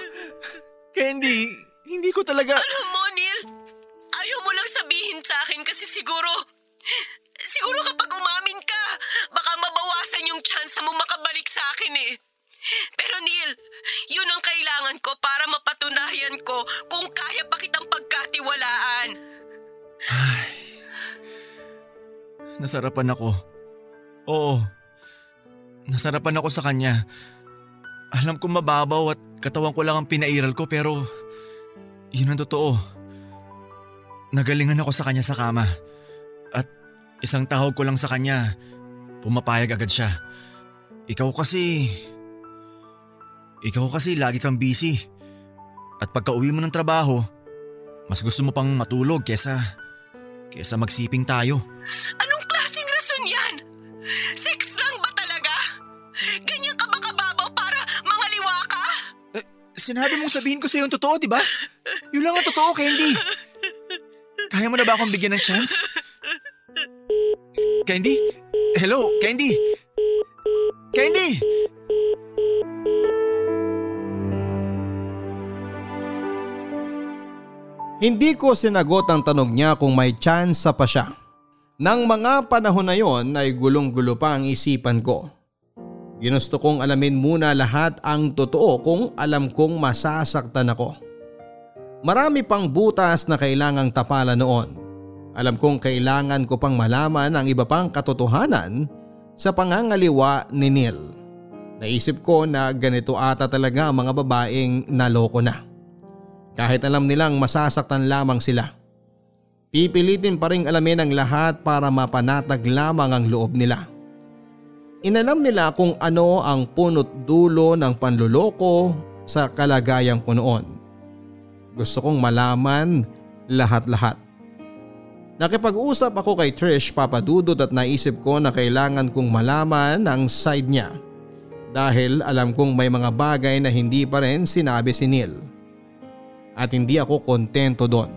Candy, hindi ko talaga... Alam mo, ayaw mo lang sabihin sa akin kasi siguro, siguro kapag umamin ka, baka mabawasan yung chance mo makabalik sa akin eh. Pero Neil, yun ang kailangan ko para mapatunayan ko kung kaya pa kitang pagkatiwalaan. Nasarapan ako. Oo. Nasarapan ako sa kanya. Alam ko mababaw at katawan ko lang ang pinairal ko pero yun ang totoo. Nagalingan ako sa kanya sa kama. At isang tawag ko lang sa kanya, pumapayag agad siya. Ikaw kasi... Ikaw kasi lagi kang busy. At pagka uwi mo ng trabaho, mas gusto mo pang matulog kesa... kesa magsiping tayo. Anong klaseng rason yan? Sex lang ba talaga? Ganyan ka ba kababaw para mangaliwa ka? Sinabi mong sabihin ko sa yung totoo, di ba? Yun lang ang totoo, Candy. Kaya mo na ba akong bigyan ng chance? Candy? Hello, Candy? Candy! Hindi ko sinagot ang tanong niya kung may chance pa siya. Nang mga panahon na yon ay gulong-gulo pa ang isipan ko. Ginusto kong alamin muna lahat ang totoo kung alam kong masasaktan ako. Marami pang butas na kailangang tapalan noon. Alam kong kailangan ko pang malaman ang iba pang katotohanan sa pangangaliwa ni Neil. Naisip ko na ganito ata talaga ang mga babaeng naloko na. Kahit alam nilang masasaktan lamang sila. Pipilitin pa rin alamin ang lahat para mapanatag lamang ang loob nila. Inalam nila kung ano ang punot dulo ng panluloko sa kalagayan ko noon. Gusto kong malaman lahat-lahat. Nakipag-usap ako kay Trish papadudot at naisip ko na kailangan kong malaman ang side niya dahil alam kong may mga bagay na hindi pa rin sinabi si Neil. At hindi ako kontento doon.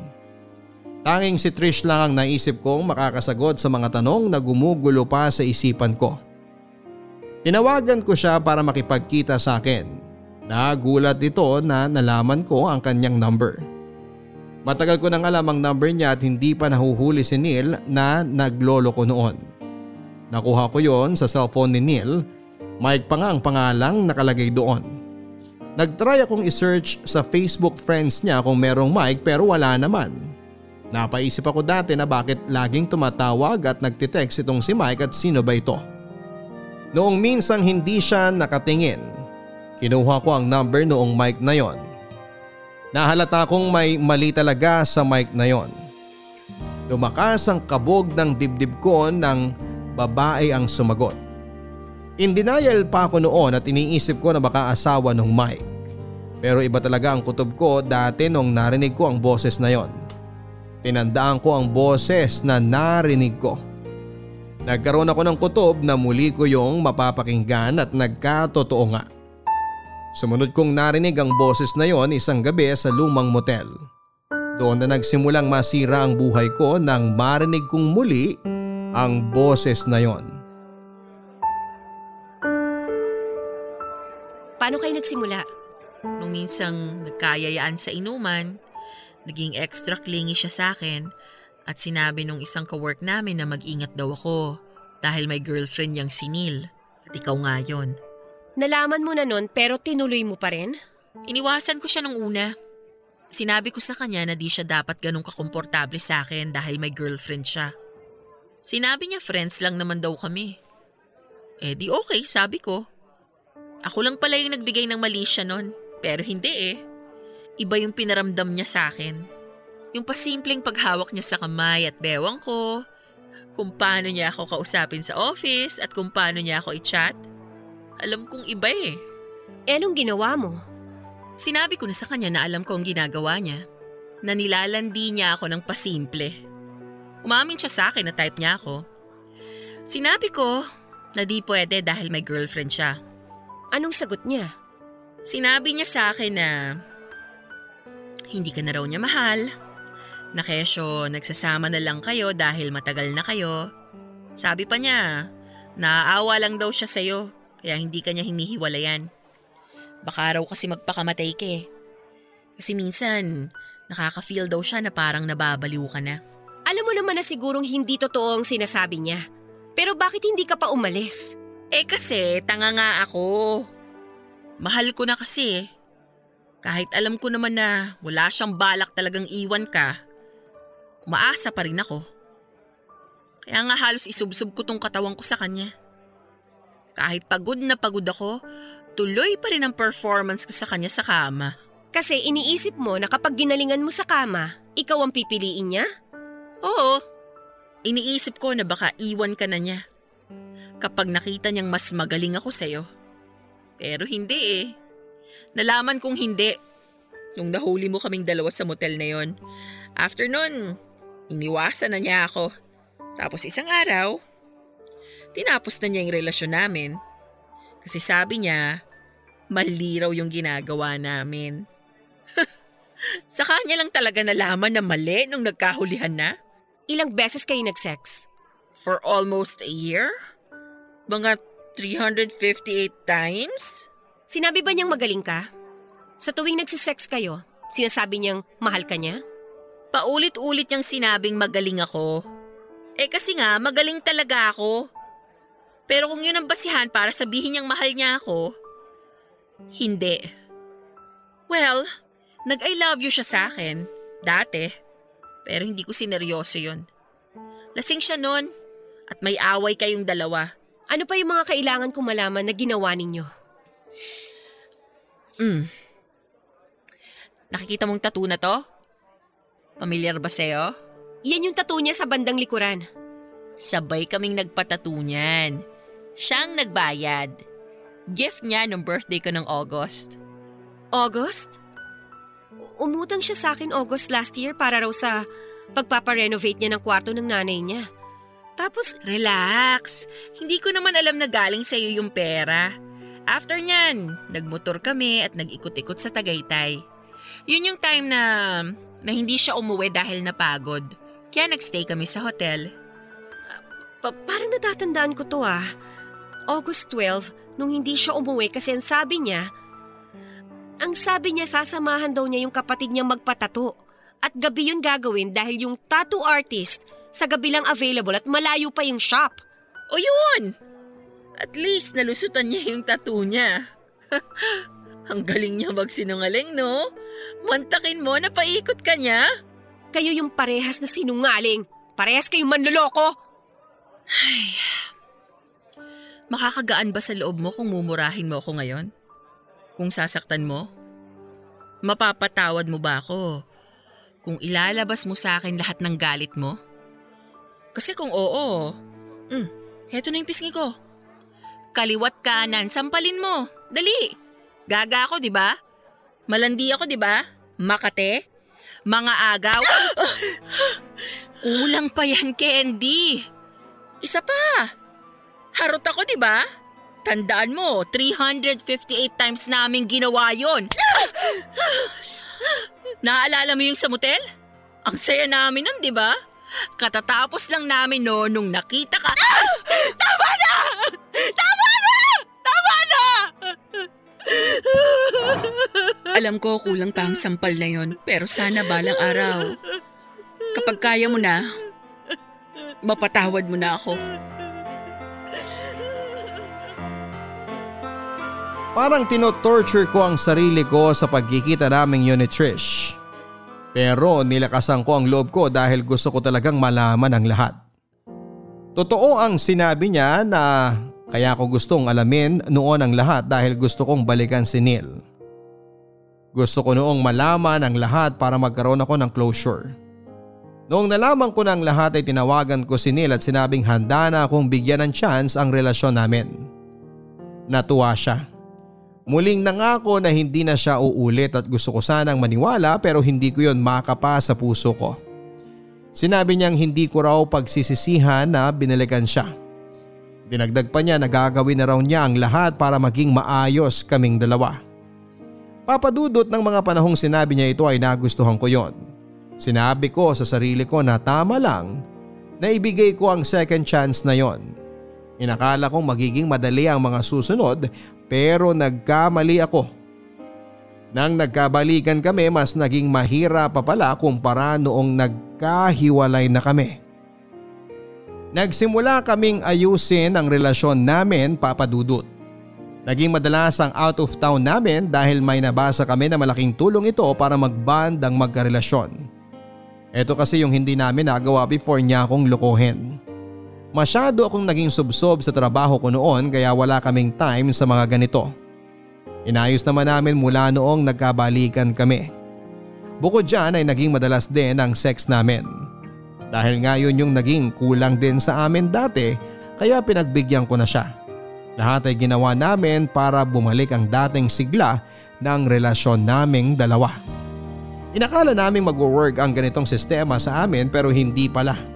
Tanging si Trish lang ang naisip kong makakasagot sa mga tanong na gumugulo pa sa isipan ko. Tinawagan ko siya para makipagkita sa akin. Nagulat ito na nalaman ko ang kanyang number. Matagal ko nang alam ang number niya at hindi pa nahuhuli si Neil na naglolo ko noon. Nakuha ko yon sa cellphone ni Neil, Mike pa nga ang pangalang nakalagay doon. Nagtry akong isearch sa Facebook friends niya kung merong Mike pero wala naman. Napaisip ako dati na bakit laging tumatawag at nagtitext itong si Mike at sino ba ito. Noong minsang hindi siya nakatingin, kinuha ko ang number noong Mike na yon. Nahalata kong may mali talaga sa mic na yon. Lumakas ang kabog ng dibdib ko ng babae ang sumagot. In denial pa ako noon at iniisip ko na baka asawa ng Mike. Pero iba talaga ang kutob ko dati nung narinig ko ang boses na yon. Tinandaan ko ang boses na narinig ko. Nagkaroon ako ng kutob na muli ko yung mapapakinggan at nagkatotoo nga. Sumunod kong narinig ang boses na yon isang gabi sa lumang motel. Doon na nagsimulang masira ang buhay ko nang marinig kong muli ang boses na yon. Paano kayo nagsimula? Nung minsang nagkayayaan sa inuman, naging extra clingy siya sa akin at sinabi nung isang kawork namin na mag-ingat daw ako dahil may girlfriend niyang sinil at ikaw nga yon. Nalaman mo na nun pero tinuloy mo pa rin? Iniwasan ko siya nung una. Sinabi ko sa kanya na di siya dapat ganun kakomportable sa akin dahil may girlfriend siya. Sinabi niya friends lang naman daw kami. Eh di okay, sabi ko. Ako lang pala yung nagbigay ng mali siya nun. Pero hindi eh. Iba yung pinaramdam niya sa akin. Yung pasimpleng paghawak niya sa kamay at bewang ko. Kung paano niya ako kausapin sa office at kung paano niya ako i-chat. Alam kong iba eh. Eh anong ginawa mo? Sinabi ko na sa kanya na alam ko ang ginagawa niya. Na nilalandi niya ako ng pasimple. Umamin siya sa akin na type niya ako. Sinabi ko na di pwede dahil may girlfriend siya. Anong sagot niya? Sinabi niya sa akin na hindi ka na raw niya mahal, na kesyo nagsasama na lang kayo dahil matagal na kayo. Sabi pa niya, naaawa lang daw siya sa'yo kaya hindi ka niya hinihiwalayan. Baka raw kasi magpakamatay ka eh. Kasi minsan, nakaka-feel daw siya na parang nababaliw ka na. Alam mo naman na sigurong hindi totoo ang sinasabi niya. Pero bakit hindi ka pa umalis? Eh kasi, tanga nga ako. Mahal ko na kasi eh. Kahit alam ko naman na wala siyang balak talagang iwan ka, umaasa pa rin ako. Kaya nga halos isubsob ko tong katawan ko sa kanya. Kahit pagod na pagod ako, tuloy pa rin ang performance ko sa kanya sa kama. Kasi iniisip mo na kapag ginalingan mo sa kama, ikaw ang pipiliin niya? Oo, iniisip ko na baka iwan ka na niya. Kapag nakita niyang mas magaling ako sa'yo. Pero hindi eh. Nalaman kong hindi. Nung nahuli mo kaming dalawa sa motel na yon. After nun, iniwasan na niya ako. Tapos isang araw, tinapos na niya yung relasyon namin. Kasi sabi niya, mali raw yung ginagawa namin. sa kanya lang talaga nalaman na mali nung nagkahulihan na. Ilang beses kayo nag-sex? For almost a year? Mga 358 times? Sinabi ba niyang magaling ka? Sa tuwing nagsisex kayo, sinasabi niyang mahal ka niya? Paulit-ulit niyang sinabing magaling ako. Eh kasi nga, magaling talaga ako. Pero kung yun ang basihan para sabihin niyang mahal niya ako, hindi. Well, nag-I love you siya sa akin, dati. Pero hindi ko sineryoso yun. Lasing siya nun at may away kayong dalawa. Ano pa yung mga kailangan kong malaman na ginawa ninyo? Mm. Nakikita mong tattoo na to? Pamilyar ba sa'yo? Yan yung tattoo niya sa bandang likuran. Sabay kaming nagpatattoo niyan. Siyang nagbayad. Gift niya nung birthday ko ng August. August? Umutang siya sa akin August last year para raw sa pagpaparenovate niya ng kwarto ng nanay niya. Tapos, Relax. Hindi ko naman alam na galing sa'yo yung pera. After nyan, nagmotor kami at nag-ikot-ikot sa Tagaytay. Yun yung time na, na hindi siya umuwi dahil napagod. Kaya nagstay kami sa hotel. pa- parang natatandaan ko to ah. August 12, nung hindi siya umuwi kasi ang sabi niya, ang sabi niya sasamahan daw niya yung kapatid niya magpatato. At gabi yun gagawin dahil yung tattoo artist sa gabi lang available at malayo pa yung shop. O yun! At least nalusutan niya yung tattoo niya. Ang galing niya magsinungaling, no? Mantakin mo na paikot ka niya. Kayo yung parehas na sinungaling. Parehas kayong manloloko. Makakagaan ba sa loob mo kung mumurahin mo ako ngayon? Kung sasaktan mo? Mapapatawad mo ba ako kung ilalabas mo sa akin lahat ng galit mo? Kasi kung oo, mm, heto na yung pisngi ko. Kaliwat kanan, sampalin mo. Dali. Gaga ako, di ba? Malandi ako, di ba? Makate? Mga agaw? Kulang pa yan, Candy. Isa pa. Harot ako, di ba? Tandaan mo, 358 times namin ginawa yon. Naaalala mo yung sa motel? Ang saya namin nun, di ba? Katatapos lang namin no nung nakita ka. Tama na! Tama na! Tama na! Alam ko kulang pa ang sampal na yon, pero sana balang araw. Kapag kaya mo na, mapatawad mo na ako. Parang tinotorture ko ang sarili ko sa pagkikita naming yun ni Trish. Pero nilakasan ko ang loob ko dahil gusto ko talagang malaman ang lahat. Totoo ang sinabi niya na kaya ko gustong alamin noon ang lahat dahil gusto kong balikan si Neil. Gusto ko noong malaman ang lahat para magkaroon ako ng closure. Noong nalaman ko ng lahat ay tinawagan ko si Neil at sinabing handa na akong bigyan ng chance ang relasyon namin. Natuwa siya. Muling nangako na hindi na siya uulit at gusto ko sanang maniwala pero hindi ko yon makapa sa puso ko. Sinabi niyang hindi ko raw pagsisisihan na binalikan siya. Dinagdag pa niya na gagawin na raw niya ang lahat para maging maayos kaming dalawa. Papadudot ng mga panahong sinabi niya ito ay nagustuhan ko yon. Sinabi ko sa sarili ko na tama lang na ibigay ko ang second chance na yon. Inakala kong magiging madali ang mga susunod pero nagkamali ako. Nang nagkabalikan kami mas naging mahirap pa pala kumpara noong nagkahiwalay na kami. Nagsimula kaming ayusin ang relasyon namin papadudot. Naging madalas ang out of town namin dahil may nabasa kami na malaking tulong ito para magband ang magkarelasyon. Ito kasi yung hindi namin nagawa before niya akong lokohin. Masyado akong naging subsob sa trabaho ko noon kaya wala kaming time sa mga ganito. Inayos naman namin mula noong nagkabalikan kami. Bukod dyan ay naging madalas din ang sex namin. Dahil nga yun yung naging kulang din sa amin dati kaya pinagbigyan ko na siya. Lahat ay ginawa namin para bumalik ang dating sigla ng relasyon naming dalawa. Inakala naming mag-work ang ganitong sistema sa amin pero hindi pala.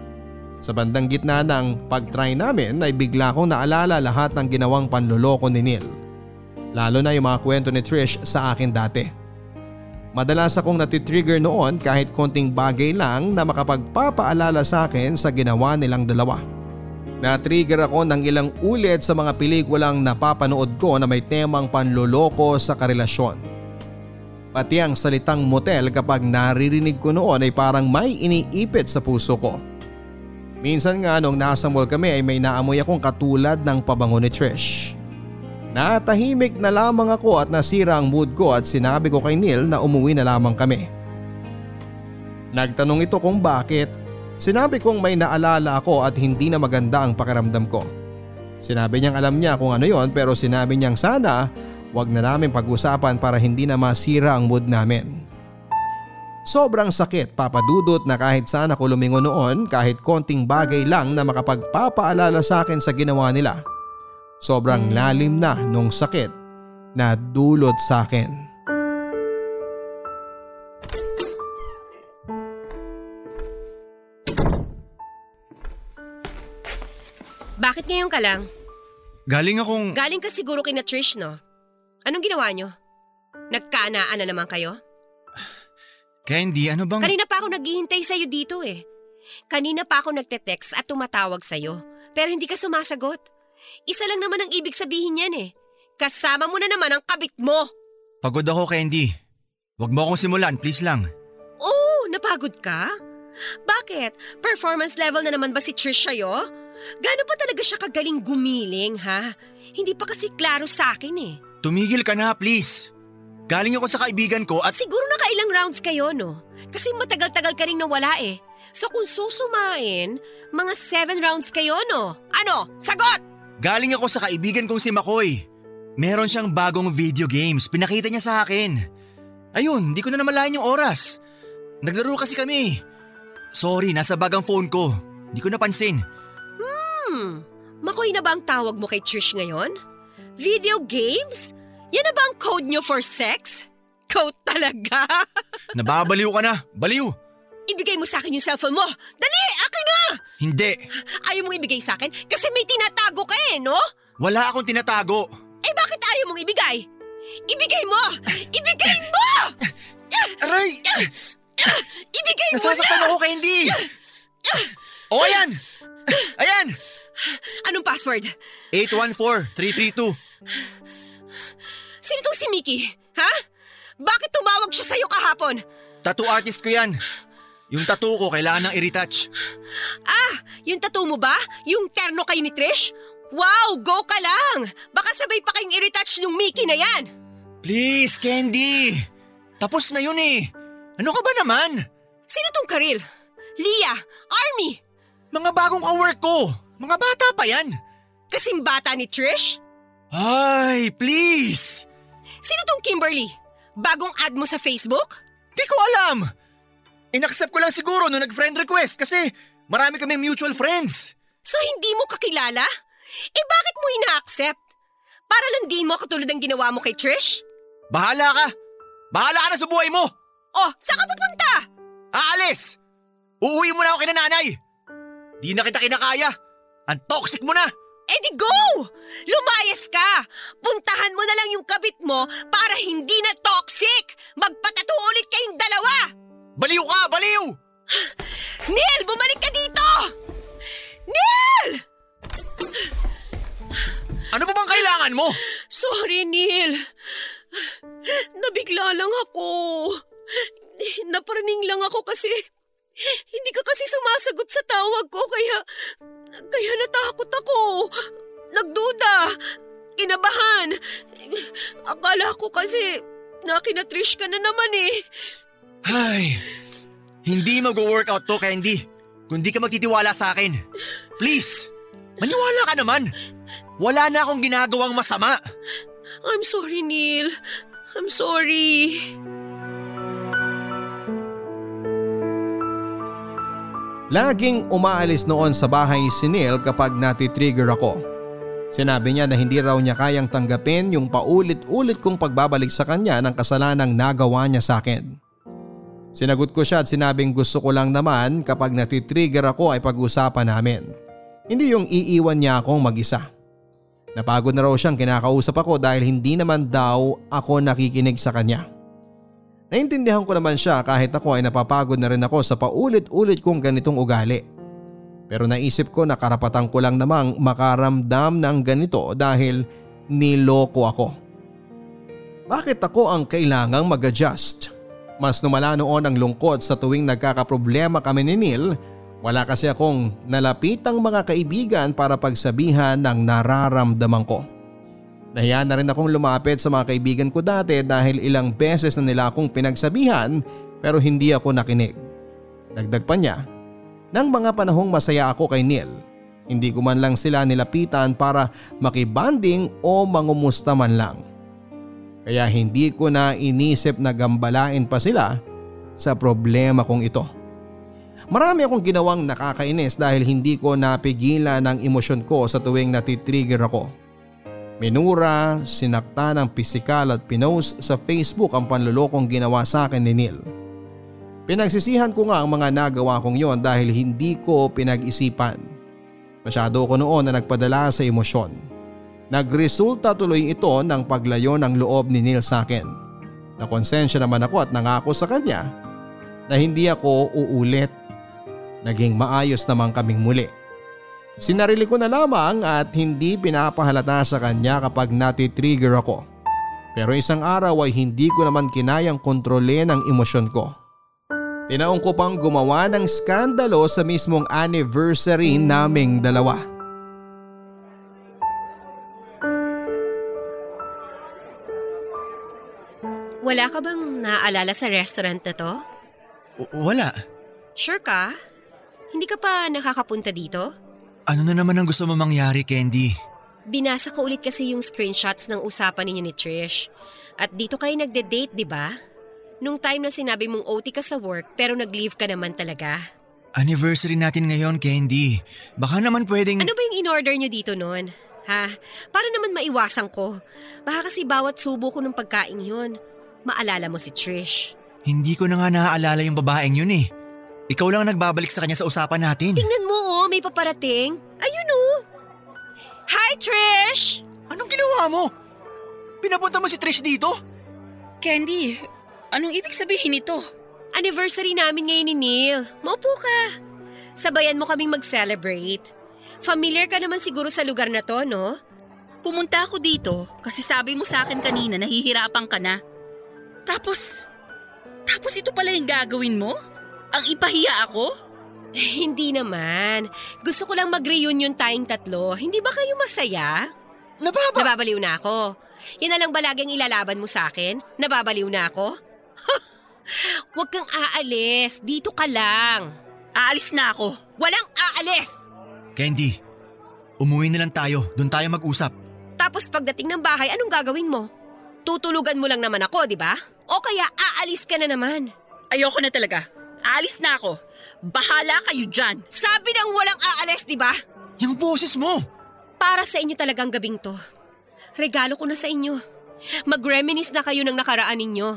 Sa bandang gitna ng pag-try namin ay bigla kong naalala lahat ng ginawang panluloko ni Neil. Lalo na yung mga kwento ni Trish sa akin dati. Madalas akong natitrigger noon kahit konting bagay lang na makapagpapaalala sa akin sa ginawa nilang dalawa. Na-trigger ako ng ilang ulit sa mga pelikulang napapanood ko na may temang panloloko sa karelasyon. Pati ang salitang motel kapag naririnig ko noon ay parang may iniipit sa puso ko. Minsan nga nung nasa mall kami ay may naamoy akong katulad ng pabango ni Trish. Natahimik na lamang ako at nasira ang mood ko at sinabi ko kay Neil na umuwi na lamang kami. Nagtanong ito kung bakit. Sinabi kong may naalala ako at hindi na maganda ang pakiramdam ko. Sinabi niyang alam niya kung ano yon pero sinabi niyang sana wag na namin pag-usapan para hindi na masira ang mood namin. Sobrang sakit papadudot na kahit sana ko lumingon noon kahit konting bagay lang na makapagpapaalala sa akin sa ginawa nila. Sobrang lalim na nung sakit na dulot sa akin. Bakit ngayon ka lang? Galing akong… Galing ka siguro kina Trish, no? Anong ginawa nyo? Nagkanaan na naman kayo? Candy, ano bang… Kanina pa ako naghihintay sa'yo dito eh. Kanina pa ako nagte-text at tumatawag sa'yo. Pero hindi ka sumasagot. Isa lang naman ang ibig sabihin yan eh. Kasama mo na naman ang kabit mo. Pagod ako, Candy. Huwag mo akong simulan, please lang. Oh, napagod ka? Bakit? Performance level na naman ba si Trish sa'yo? Gano'n pa talaga siya kagaling gumiling, ha? Hindi pa kasi klaro sa akin eh. Tumigil ka na, please. Galing ako sa kaibigan ko at… Siguro nakailang rounds kayo, no? Kasi matagal-tagal ka rin nawala eh. So kung susumain, mga seven rounds kayo, no? Ano? Sagot! Galing ako sa kaibigan kong si Makoy. Meron siyang bagong video games. Pinakita niya sa akin. Ayun, di ko na namalayan yung oras. Naglaro kasi kami. Sorry, nasa bag ang phone ko. Di ko napansin. Hmm, makoy na ba ang tawag mo kay Trish ngayon? Video games? Yan na ba ang code nyo for sex? Code talaga? Nababaliw ka na. Baliw. Ibigay mo sa akin yung cellphone mo. Dali, akin na! Hindi. Ayaw mong ibigay sa akin kasi may tinatago ka eh, no? Wala akong tinatago. Eh bakit ayaw mong ibigay? Ibigay mo! Ibigay mo! Aray! Ibigay mo Nasasaktan na! ako kay Hindi. O, ayan! Ayan! Anong password? 814-332. Sino tong si Mickey? Ha? Bakit tumawag siya sa'yo kahapon? Tattoo artist ko yan. Yung tattoo ko kailangan ng i-retouch. Ah, yung tattoo mo ba? Yung terno kayo ni Trish? Wow, go ka lang! Baka sabay pa kayong i-retouch nung Mickey na yan! Please, Candy! Tapos na yun eh. Ano ka ba naman? Sino tong Karil? Leah, Army! Mga bagong kawork ko. Mga bata pa yan. Kasing bata ni Trish? Ay, please! Sino tong Kimberly? Bagong ad mo sa Facebook? Di ko alam. Inaccept ko lang siguro nung nag-friend request kasi marami kami mutual friends. So hindi mo kakilala? Eh bakit mo ina-accept? Para lang di mo katulad ng ginawa mo kay Trish? Bahala ka. Bahala ka na sa buhay mo. Oh, saan ka pupunta? Aalis! Uuwi mo na ako kina nanay. Di na kita kinakaya. Ang toxic mo na. Eh di go! Lumayas ka! Puntahan mo na lang yung kabit mo para hindi na toxic! Magpatato ulit kayong dalawa! Baliw ka, baliw! Neil, bumalik ka dito! Neil! Ano pa bang kailangan mo? Sorry, Neil. Nabigla lang ako. Naparaning lang ako kasi hindi ka kasi sumasagot sa tawag ko kaya kaya natakot ako. Nagduda. Kinabahan. Akala ko kasi nakinatrish ka na naman eh. Ay, hindi mag-workout to, Candy. Kung di ka magtitiwala sa akin. Please, maniwala ka naman. Wala na akong ginagawang masama. I'm sorry, Neil. I'm sorry. Laging umaalis noon sa bahay si Neil kapag natitrigger ako. Sinabi niya na hindi raw niya kayang tanggapin yung paulit-ulit kong pagbabalik sa kanya ng kasalanang nagawa niya sa akin. Sinagot ko siya at sinabing gusto ko lang naman kapag natitrigger ako ay pag-usapan namin. Hindi yung iiwan niya akong mag-isa. Napagod na raw siyang kinakausap ako dahil hindi naman daw ako nakikinig sa kanya. Naintindihan ko naman siya kahit ako ay napapagod na rin ako sa paulit-ulit kong ganitong ugali. Pero naisip ko na karapatan ko lang namang makaramdam ng ganito dahil niloko ako. Bakit ako ang kailangang mag-adjust? Mas numala noon ang lungkot sa tuwing nagkakaproblema kami ni Neil. Wala kasi akong nalapitang mga kaibigan para pagsabihan ng nararamdaman ko. Nahiya na rin akong lumapit sa mga kaibigan ko dati dahil ilang beses na nila akong pinagsabihan pero hindi ako nakinig. Dagdag pa niya, nang mga panahong masaya ako kay Neil, hindi ko man lang sila nilapitan para makibanding o mangumusta man lang. Kaya hindi ko na inisip na gambalain pa sila sa problema kong ito. Marami akong ginawang nakakainis dahil hindi ko napigilan ang emosyon ko sa tuwing natitrigger ako. Minura, sinakta ng pisikal at pinost sa Facebook ang panlulokong ginawa sa akin ni Neil. Pinagsisihan ko nga ang mga nagawa kong yon dahil hindi ko pinag-isipan. Masyado ko noon na nagpadala sa emosyon. Nagresulta tuloy ito ng paglayo ng loob ni Neil sa akin. Nakonsensya naman ako at nangako sa kanya na hindi ako uulit. Naging maayos naman kaming muli. Sinarili ko na lamang at hindi pinapahalata sa kanya kapag natitrigger ako. Pero isang araw ay hindi ko naman kinayang kontrolin ang emosyon ko. Tinaong ko pang gumawa ng skandalo sa mismong anniversary naming dalawa. Wala ka bang naaalala sa restaurant na to? W- wala. Sure ka? Hindi ka pa nakakapunta dito? Ano na naman ang gusto mo mangyari, Candy? Binasa ko ulit kasi yung screenshots ng usapan ninyo ni Trish. At dito kayo nagde-date, di ba? Nung time na sinabi mong OT ka sa work pero nag-leave ka naman talaga. Anniversary natin ngayon, Candy. Baka naman pwedeng... Ano ba yung in-order nyo dito noon? Ha? Para naman maiwasan ko. Baka kasi bawat subo ko ng pagkain yun. Maalala mo si Trish. Hindi ko na nga naaalala yung babaeng yun eh. Ikaw lang ang nagbabalik sa kanya sa usapan natin. Tingnan mo oh, may paparating. Ayun oh. Hi Trish! Anong ginawa mo? Pinapunta mo si Trish dito? Candy, anong ibig sabihin nito? Anniversary namin ngayon ni Neil. Maupo ka. Sabayan mo kaming mag-celebrate. Familiar ka naman siguro sa lugar na to, no? Pumunta ako dito kasi sabi mo sa akin kanina nahihirapan ka na. Tapos, tapos ito pala yung gagawin mo? Ang ipahiya ako? Hindi naman. Gusto ko lang mag-reunion tayong tatlo. Hindi ba kayo masaya? Nababa... Nababaliw na ako. Yan na lang ba laging ilalaban mo sa akin? Nababaliw na ako? Huwag kang aalis. Dito ka lang. Aalis na ako. Walang aalis! Candy, umuwi na lang tayo. Doon tayo mag-usap. Tapos pagdating ng bahay, anong gagawin mo? Tutulugan mo lang naman ako, di ba? O kaya aalis ka na naman. Ayoko na talaga. Aalis na ako. Bahala kayo dyan. Sabi ng walang aalis, di ba? Yung boses mo! Para sa inyo talagang gabing to. Regalo ko na sa inyo. Mag-reminis na kayo ng nakaraan ninyo.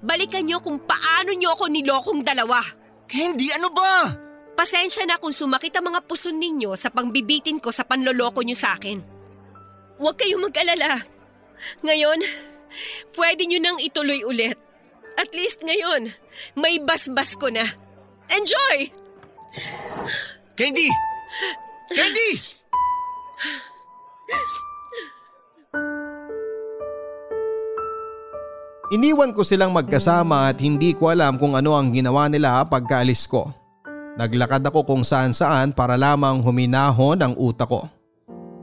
Balikan nyo kung paano nyo ako nilokong dalawa. Candy, ano ba? Pasensya na kung sumakit ang mga puson ninyo sa pangbibitin ko sa panloloko nyo sa akin. Huwag kayong mag-alala. Ngayon, pwede nyo nang ituloy ulit. At least ngayon, may basbas ko na. Enjoy! Candy! Candy! Iniwan ko silang magkasama at hindi ko alam kung ano ang ginawa nila pagkaalis ko. Naglakad ako kung saan saan para lamang huminahon ang utak ko.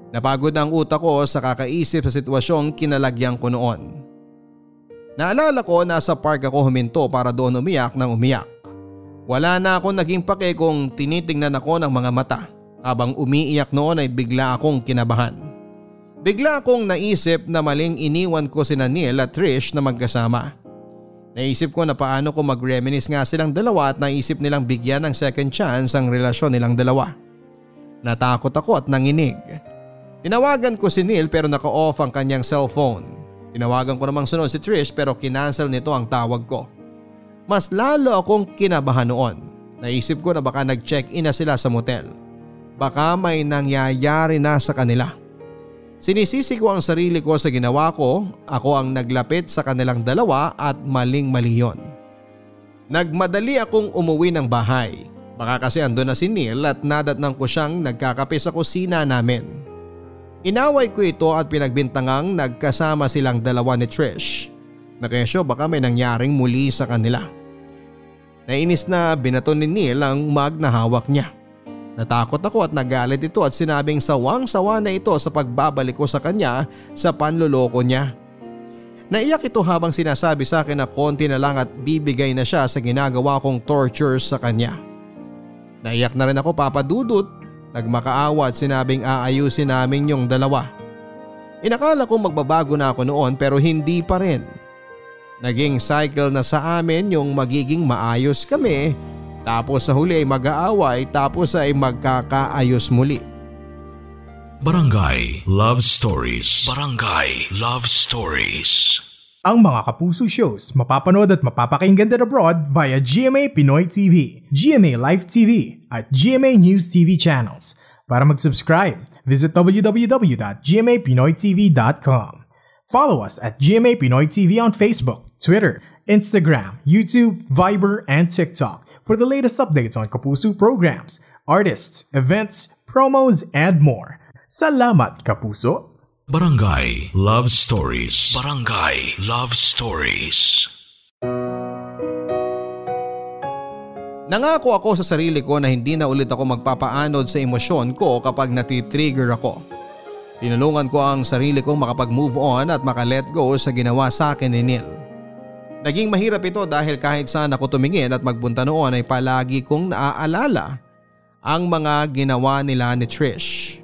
Napagod na ang utak ko sa kakaisip sa sitwasyong kinalagyan ko noon. Naalala ko nasa park ako huminto para doon umiyak ng umiyak. Wala na akong naging pake kung tinitingnan ako ng mga mata. Habang umiiyak noon ay bigla akong kinabahan. Bigla akong naisip na maling iniwan ko si Neil at Trish na magkasama. Naisip ko na paano ko mag-reminis nga silang dalawa at naisip nilang bigyan ng second chance ang relasyon nilang dalawa. Natakot ako at nanginig. Tinawagan ko si Neil pero naka-off ang kanyang cellphone. Tinawagan ko namang sunod si Trish pero kinansel nito ang tawag ko. Mas lalo akong kinabahan noon. Naisip ko na baka nag-check-in na sila sa motel. Baka may nangyayari na sa kanila. Sinisisi ko ang sarili ko sa ginawa ko, ako ang naglapit sa kanilang dalawa at maling mali yon. Nagmadali akong umuwi ng bahay. Baka kasi andun na si Neil at nadatnang ko siyang nagkakape sa kusina namin. Inaway ko ito at pinagbintangang nagkasama silang dalawa ni Trish. Nakesyo baka may nangyaring muli sa kanila. Nainis na binaton ni Neil ang mug na hawak niya. Natakot ako at nagalit ito at sinabing sawang-sawa na ito sa pagbabalik ko sa kanya sa panluloko niya. Naiyak ito habang sinasabi sa akin na konti na lang at bibigay na siya sa ginagawa kong torture sa kanya. Naiyak na rin ako papadudot, nagmakaawa at sinabing aayusin namin yung dalawa. Inakala ko magbabago na ako noon pero hindi pa rin. Naging cycle na sa amin yung magiging maayos kami tapos sa huli ay mag-aaway tapos ay magkakaayos muli. Barangay Love Stories. Barangay Love Stories. Ang mga Kapuso shows mapapanood at mapapakinggan din abroad via GMA Pinoy TV, GMA Live TV at GMA News TV channels. Para mag-subscribe, visit www.gmapinoytv.com. Follow us at GMA Pinoy TV on Facebook, Twitter, Instagram, YouTube, Viber, and TikTok for the latest updates on Kapuso programs, artists, events, promos, and more. Salamat, Kapuso! Barangay Love Stories. Barangay Love Stories. Nangako ako sa sarili ko na hindi na ulit ako magpapaanod sa emosyon ko kapag natitrigger ako. Tinulungan ko ang sarili kong makapag-move on at makalet go sa ginawa sa akin ni Neil. Naging mahirap ito dahil kahit saan ako tumingin at magbunta noon ay palagi kong naaalala ang mga ginawa nila ni Trish.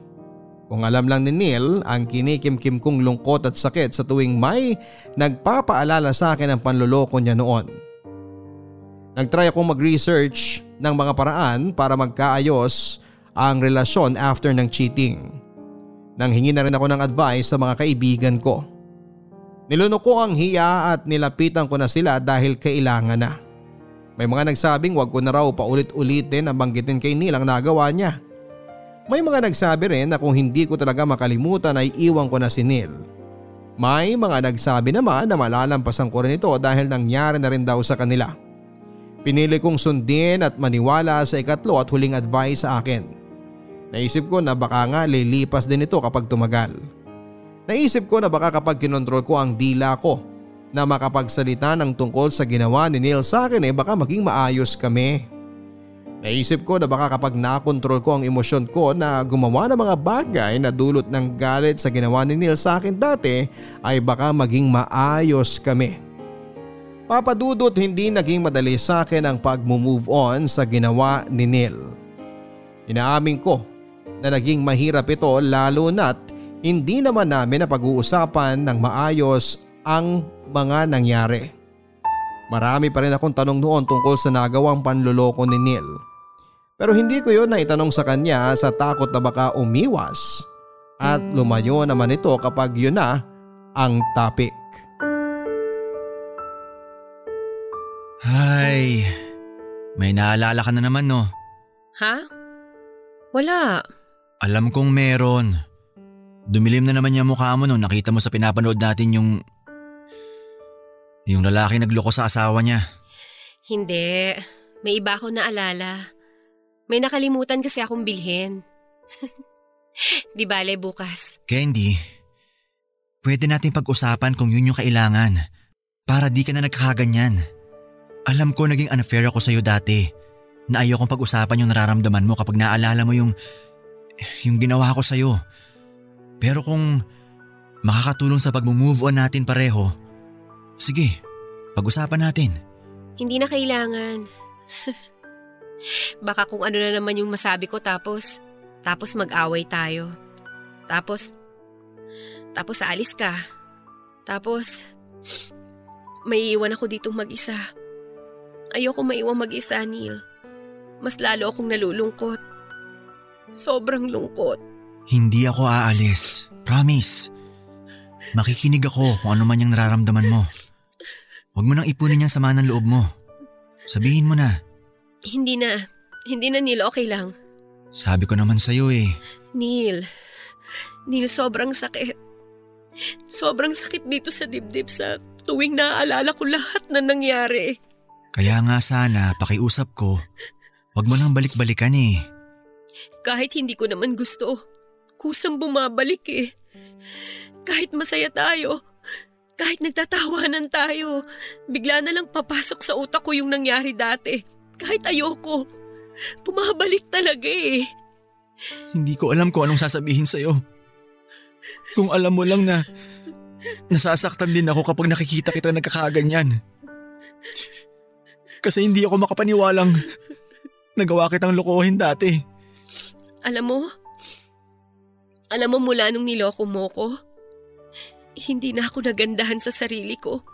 Kung alam lang ni Neil ang kinikimkim kong lungkot at sakit sa tuwing may nagpapaalala sa akin ang panluloko niya noon. Nagtry akong mag-research ng mga paraan para magkaayos ang relasyon after ng cheating. Nang hingi na rin ako ng advice sa mga kaibigan ko. Nilunok ko ang hiya at nilapitan ko na sila dahil kailangan na. May mga nagsabing wag ko na raw paulit-ulitin ang banggitin kay Neil ang nagawa niya. May mga nagsabi rin na kung hindi ko talaga makalimutan ay iwan ko na si Neil. May mga nagsabi naman na malalampasan ko rin ito dahil nangyari na rin daw sa kanila. Pinili kong sundin at maniwala sa ikatlo at huling advice sa akin. Naisip ko na baka nga lilipas din ito kapag tumagal. Naisip ko na baka kapag kinontrol ko ang dila ko na makapagsalita ng tungkol sa ginawa ni Neil sa akin eh baka maging maayos kami. Naisip ko na baka kapag nakontrol ko ang emosyon ko na gumawa ng mga bagay na dulot ng galit sa ginawa ni Neil sa akin dati ay baka maging maayos kami. Papadudot hindi naging madali sa akin ang pag-move on sa ginawa ni Neil. Inaamin ko na naging mahirap ito lalo na't hindi naman namin na pag-uusapan ng maayos ang mga nangyari. Marami pa rin akong tanong noon tungkol sa nagawang panluloko ni Neil. Pero hindi ko yon naitanong sa kanya sa takot na baka umiwas at lumayo naman ito kapag yun na ang topic. Ay, may naalala ka na naman no. Ha? Wala. Alam kong meron. Dumilim na naman yung mukha mo nung nakita mo sa pinapanood natin yung... Yung lalaki nagloko sa asawa niya. Hindi. May iba akong naalala. May nakalimutan kasi akong bilhin. Di bale bukas. Candy, pwede natin pag-usapan kung yun yung kailangan. Para di ka na nagkakaganyan. Alam ko naging unfair ako sa'yo dati. Na ayaw kong pag-usapan yung nararamdaman mo kapag naalala mo yung... Yung ginawa ko sa'yo. Pero kung makakatulong sa pag-move on natin pareho, sige, pag-usapan natin. Hindi na kailangan. Baka kung ano na naman yung masabi ko tapos, tapos mag-away tayo. Tapos, tapos aalis ka. Tapos, may iwan ako ditong mag-isa. Ayoko maiwan mag-isa, Neil. Mas lalo akong nalulungkot. Sobrang lungkot. Hindi ako aalis. Promise. Makikinig ako kung ano man yung nararamdaman mo. Huwag mo nang ipunin yung sama ng loob mo. Sabihin mo na. Hindi na. Hindi na, Neil. Okay lang. Sabi ko naman sa'yo eh. Neil. Neil, sobrang sakit. Sobrang sakit dito sa dibdib sa tuwing naaalala ko lahat na nangyari. Kaya nga sana pakiusap ko, wag mo nang balik-balikan eh. Kahit hindi ko naman gusto, kusang bumabalik eh. Kahit masaya tayo, kahit nagtatawanan tayo, bigla na lang papasok sa utak ko yung nangyari dati. Kahit ayoko, bumabalik talaga eh. Hindi ko alam kung anong sasabihin sa'yo. Kung alam mo lang na nasasaktan din ako kapag nakikita kita nagkakaganyan. Kasi hindi ako makapaniwalang nagawa kitang lokohin dati. Alam mo, alam mo mula nung niloko mo ko, hindi na ako nagandahan sa sarili ko.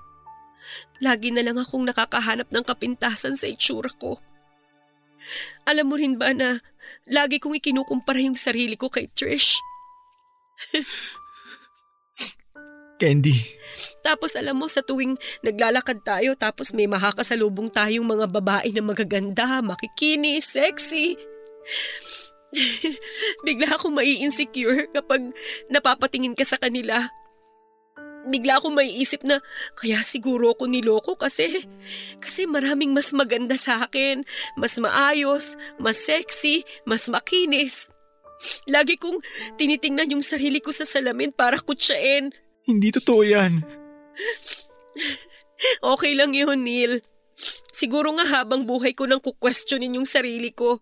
Lagi na lang akong nakakahanap ng kapintasan sa itsura ko. Alam mo rin ba na lagi kong ikinukumpara yung sarili ko kay Trish? Candy, Tapos alam mo sa tuwing naglalakad tayo tapos may makakasalubong tayong mga babae na magaganda, makikinis, sexy. Bigla akong mai-insecure kapag napapatingin ka sa kanila. Bigla akong maiisip na kaya siguro ako niloko kasi kasi maraming mas maganda sa akin, mas maayos, mas sexy, mas makinis. Lagi kong tinitingnan yung sarili ko sa salamin para kutsain. hindi totoo yan. Okay lang yun, Neil. Siguro nga habang buhay ko nang kukwestiyonin yung sarili ko.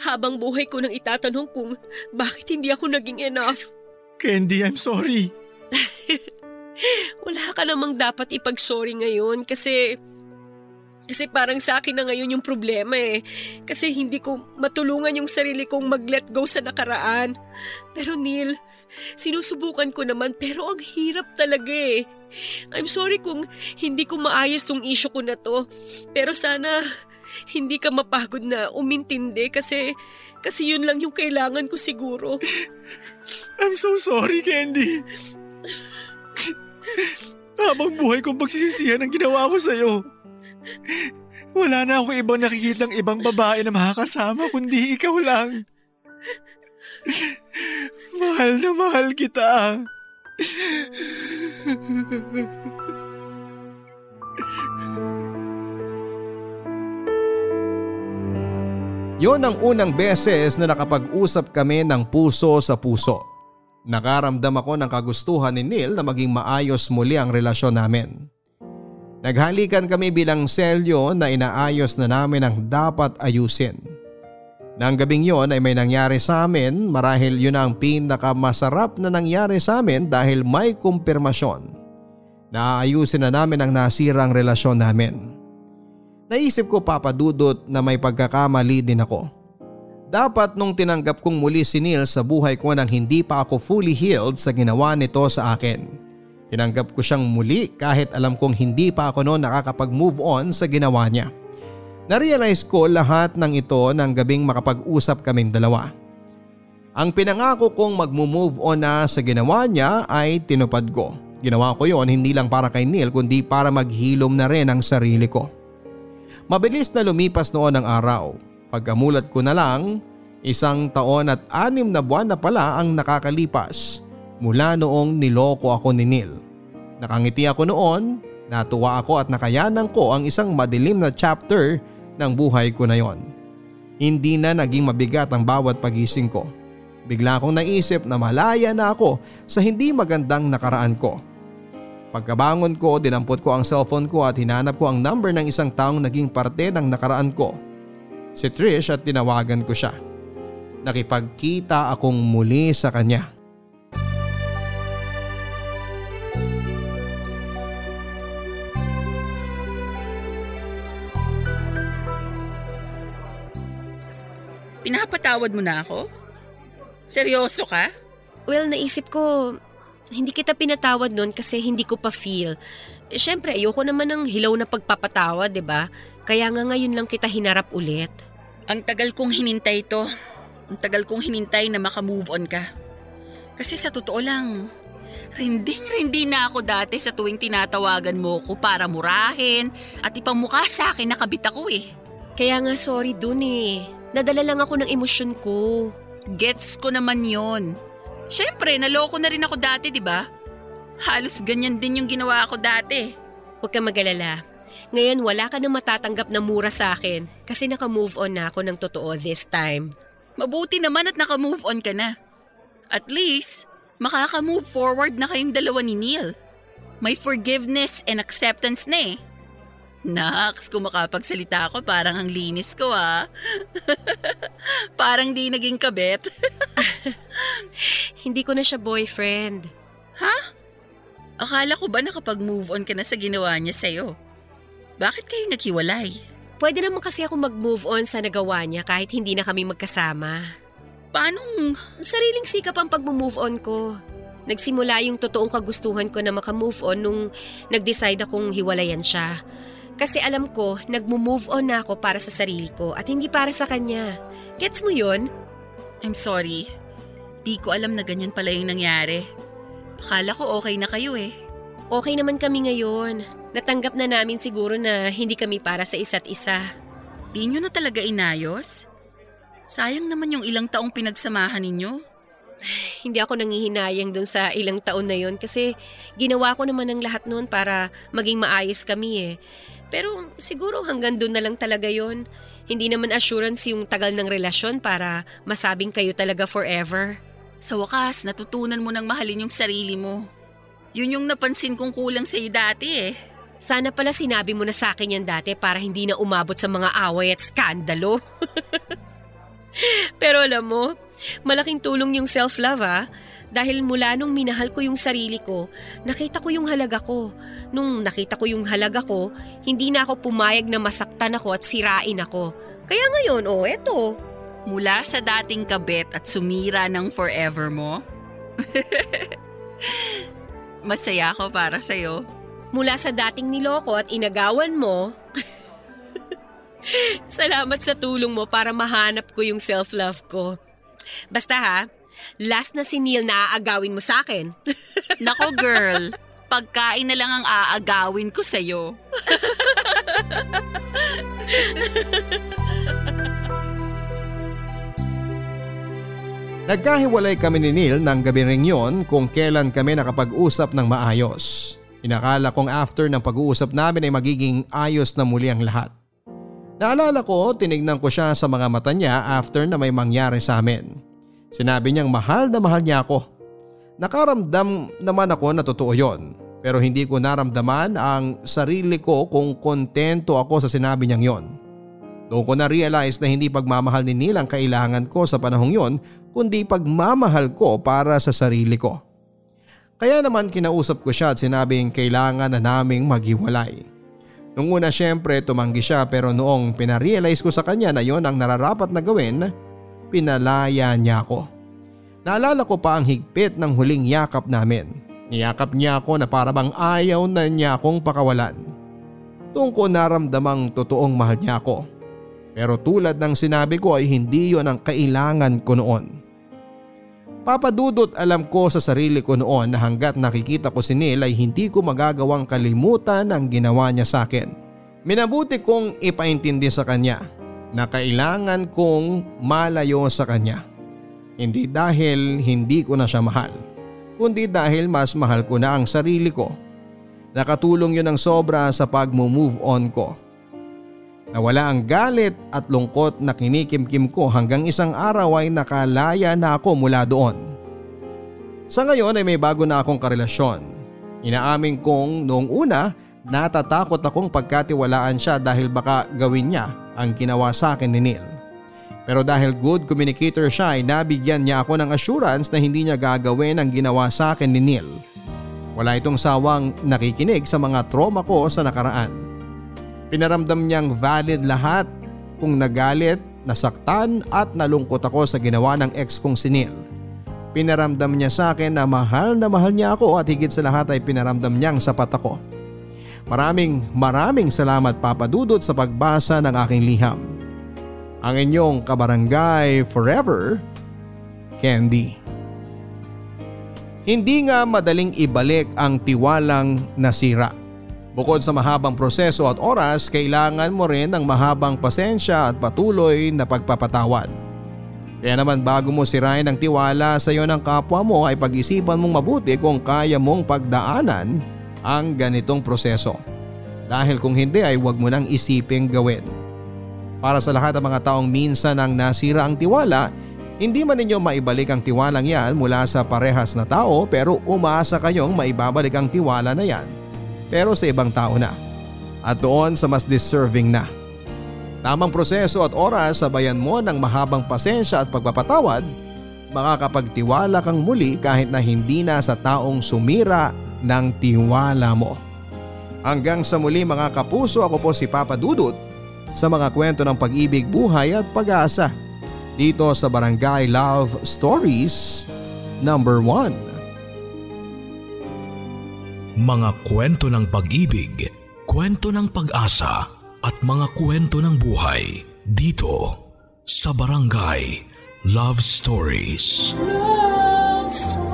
Habang buhay ko nang itatanong kung bakit hindi ako naging enough. Candy, I'm sorry. Wala ka namang dapat ipag-sorry ngayon kasi Kasi parang sa akin na ngayon yung problema eh. Kasi hindi ko matulungan yung sarili kong mag-let go sa nakaraan. Pero Neil, sinusubukan ko naman pero ang hirap talaga eh. I'm sorry kung hindi ko maayos tong issue ko na to. Pero sana hindi ka mapagod na umintindi kasi kasi yun lang yung kailangan ko siguro. I'm so sorry, Candy. Habang buhay kong pagsisisihan ang ginawa ko sa'yo. Wala na ako ibang nakikitang ibang babae na makakasama kundi ikaw lang. mahal na mahal kita. Yon ang unang beses na nakapag-usap kami ng puso sa puso. Nakaramdam ako ng kagustuhan ni Neil na maging maayos muli ang relasyon namin. Naghalikan kami bilang selyo na inaayos na namin ang dapat ayusin. Nang gabing yon ay may nangyari sa amin marahil yun ang pinakamasarap na nangyari sa amin dahil may kumpirmasyon na ayusin na namin ang nasirang relasyon namin. Naisip ko papadudot na may pagkakamali din ako. Dapat nung tinanggap kong muli si Neil sa buhay ko nang hindi pa ako fully healed sa ginawa nito sa akin. Tinanggap ko siyang muli kahit alam kong hindi pa ako noon nakakapag-move on sa ginawa niya. Narealize ko lahat ng ito ng gabing makapag-usap kaming dalawa. Ang pinangako kong mag-move on na sa ginawa niya ay tinupad ko. Ginawa ko yon hindi lang para kay Neil kundi para maghilom na rin ang sarili ko. Mabilis na lumipas noon ang araw. Pagkamulat ko na lang, isang taon at anim na buwan na pala ang nakakalipas mula noong niloko ako ni Neil. Nakangiti ako noon, natuwa ako at nakayanan ko ang isang madilim na chapter ng buhay ko na yon. Hindi na naging mabigat ang bawat pagising ko. Bigla akong naisip na malaya na ako sa hindi magandang nakaraan ko. Pagkabangon ko, dinampot ko ang cellphone ko at hinanap ko ang number ng isang taong naging parte ng nakaraan ko. Si Trish at tinawagan ko siya. Nakipagkita akong muli sa kanya. Pinapatawad mo na ako? Seryoso ka? Well, naisip ko, hindi kita pinatawad noon kasi hindi ko pa feel. Siyempre, ayoko naman ng hilaw na pagpapatawad, 'di ba? Kaya nga ngayon lang kita hinarap ulit. Ang tagal kong hinintay to. Ang tagal kong hinintay na makamove on ka. Kasi sa totoo lang, rinding-rindi na ako dati sa tuwing tinatawagan mo ko para murahin at ipamukha sa akin na kabit ako eh. Kaya nga sorry dun eh. Nadala lang ako ng emosyon ko. Gets ko naman yon. Siyempre, naloko na rin ako dati, di ba? Halos ganyan din yung ginawa ko dati. Huwag kang magalala. Ngayon wala ka nang matatanggap na mura sa akin kasi naka-move on na ako ng totoo this time. Mabuti naman at naka-move on ka na. At least, makaka-move forward na kayong dalawa ni Neil. May forgiveness and acceptance na eh. Naks, kung makapagsalita ako, parang ang linis ko ah. parang di naging kabet. Hindi ko na siya boyfriend. ha? Akala ko ba nakapag-move on ka na sa ginawa niya sa'yo? Bakit kayo naghiwalay? Pwede naman kasi ako mag-move on sa nagawa niya kahit hindi na kami magkasama. Paanong Sariling sikap ang pag-move on ko. Nagsimula yung totoong kagustuhan ko na makamove on nung nag-decide akong hiwalayan siya. Kasi alam ko, nag-move on na ako para sa sarili ko at hindi para sa kanya. Gets mo yun? I'm sorry. Di ko alam na ganyan pala yung nangyari. Akala ko okay na kayo eh. Okay naman kami ngayon. Natanggap na namin siguro na hindi kami para sa isa't isa. Di nyo na talaga inayos? Sayang naman yung ilang taong pinagsamahan ninyo. Hindi ako nangihinayang dun sa ilang taon na yon kasi ginawa ko naman ang lahat noon para maging maayos kami eh. Pero siguro hanggang dun na lang talaga yon. Hindi naman assurance yung tagal ng relasyon para masabing kayo talaga forever. Sa wakas, natutunan mo ng mahalin yung sarili mo. Yun yung napansin kong kulang sa'yo dati eh. Sana pala sinabi mo na sa akin yan dati para hindi na umabot sa mga away at skandalo. Pero alam mo, malaking tulong yung self-love ah. Dahil mula nung minahal ko yung sarili ko, nakita ko yung halaga ko. Nung nakita ko yung halaga ko, hindi na ako pumayag na masaktan ako at sirain ako. Kaya ngayon, oh, eto. Mula sa dating kabet at sumira ng forever mo? Masaya ako para sa'yo. Mula sa dating niloko at inagawan mo, Salamat sa tulong mo para mahanap ko yung self-love ko. Basta ha, last na si Neil na aagawin mo sa akin. Nako girl, pagkain na lang ang aagawin ko sa'yo. Nagkahiwalay kami ni Neil ng gabi ring yon kung kailan kami nakapag-usap ng maayos. Inakala kong after ng pag-uusap namin ay magiging ayos na muli ang lahat. Naalala ko, tinignan ko siya sa mga mata niya after na may mangyari sa amin. Sinabi niyang mahal na mahal niya ako. Nakaramdam naman ako na totoo yon. Pero hindi ko naramdaman ang sarili ko kung kontento ako sa sinabi niyang yon. Doon ko na-realize na hindi pagmamahal ni Neil ang kailangan ko sa panahong yon kundi pagmamahal ko para sa sarili ko. Kaya naman kinausap ko siya at sinabing kailangan na naming maghiwalay. Nung una syempre tumanggi siya pero noong pinarealize ko sa kanya na yon ang nararapat na gawin, pinalaya niya ako. Naalala ko pa ang higpit ng huling yakap namin. Niyakap niya ako na parabang ayaw na niya akong pakawalan. Doon ko naramdamang totoong mahal niya ako. Pero tulad ng sinabi ko ay hindi yon ang kailangan ko noon. Papadudot alam ko sa sarili ko noon na hanggat nakikita ko si Neil ay hindi ko magagawang kalimutan ang ginawa niya sa akin. Minabuti kong ipaintindi sa kanya na kailangan kong malayo sa kanya. Hindi dahil hindi ko na siya mahal, kundi dahil mas mahal ko na ang sarili ko. Nakatulong yun ng sobra sa pag-move on ko. Nawala ang galit at lungkot na kinikimkim ko hanggang isang araw ay nakalaya na ako mula doon. Sa ngayon ay may bago na akong karelasyon. Inaamin kong noong una natatakot akong pagkatiwalaan siya dahil baka gawin niya ang ginawa sa akin ni Neil. Pero dahil good communicator siya ay nabigyan niya ako ng assurance na hindi niya gagawin ang ginawa sa akin ni Neil. Wala itong sawang nakikinig sa mga trauma ko sa nakaraan. Pinaramdam niyang valid lahat kung nagalit, nasaktan at nalungkot ako sa ginawa ng ex kong si Neil. Pinaramdam niya sa akin na mahal na mahal niya ako at higit sa lahat ay pinaramdam niyang sapat ako. Maraming maraming salamat Papa Dudot sa pagbasa ng aking liham. Ang inyong kabarangay forever, Candy. Hindi nga madaling ibalik ang tiwalang nasira. Bukod sa mahabang proseso at oras, kailangan mo rin ng mahabang pasensya at patuloy na pagpapatawad. Kaya naman bago mo sirain ang tiwala sa iyo ng kapwa mo ay pag-isipan mong mabuti kung kaya mong pagdaanan ang ganitong proseso. Dahil kung hindi ay huwag mo nang isiping gawin. Para sa lahat ng mga taong minsan ang nasira ang tiwala, hindi man ninyo maibalik ang tiwalang yan mula sa parehas na tao pero umasa kayong maibabalik ang tiwala na yan pero sa ibang tao na at doon sa mas deserving na. Tamang proseso at oras sabayan mo ng mahabang pasensya at pagpapatawad, makakapagtiwala kang muli kahit na hindi na sa taong sumira ng tiwala mo. Hanggang sa muli mga kapuso ako po si Papa Dudut sa mga kwento ng pag-ibig, buhay at pag-asa dito sa Barangay Love Stories number 1 mga kwento ng pag-ibig, kwento ng pag-asa at mga kwento ng buhay dito sa Barangay Love Stories. Love Stories.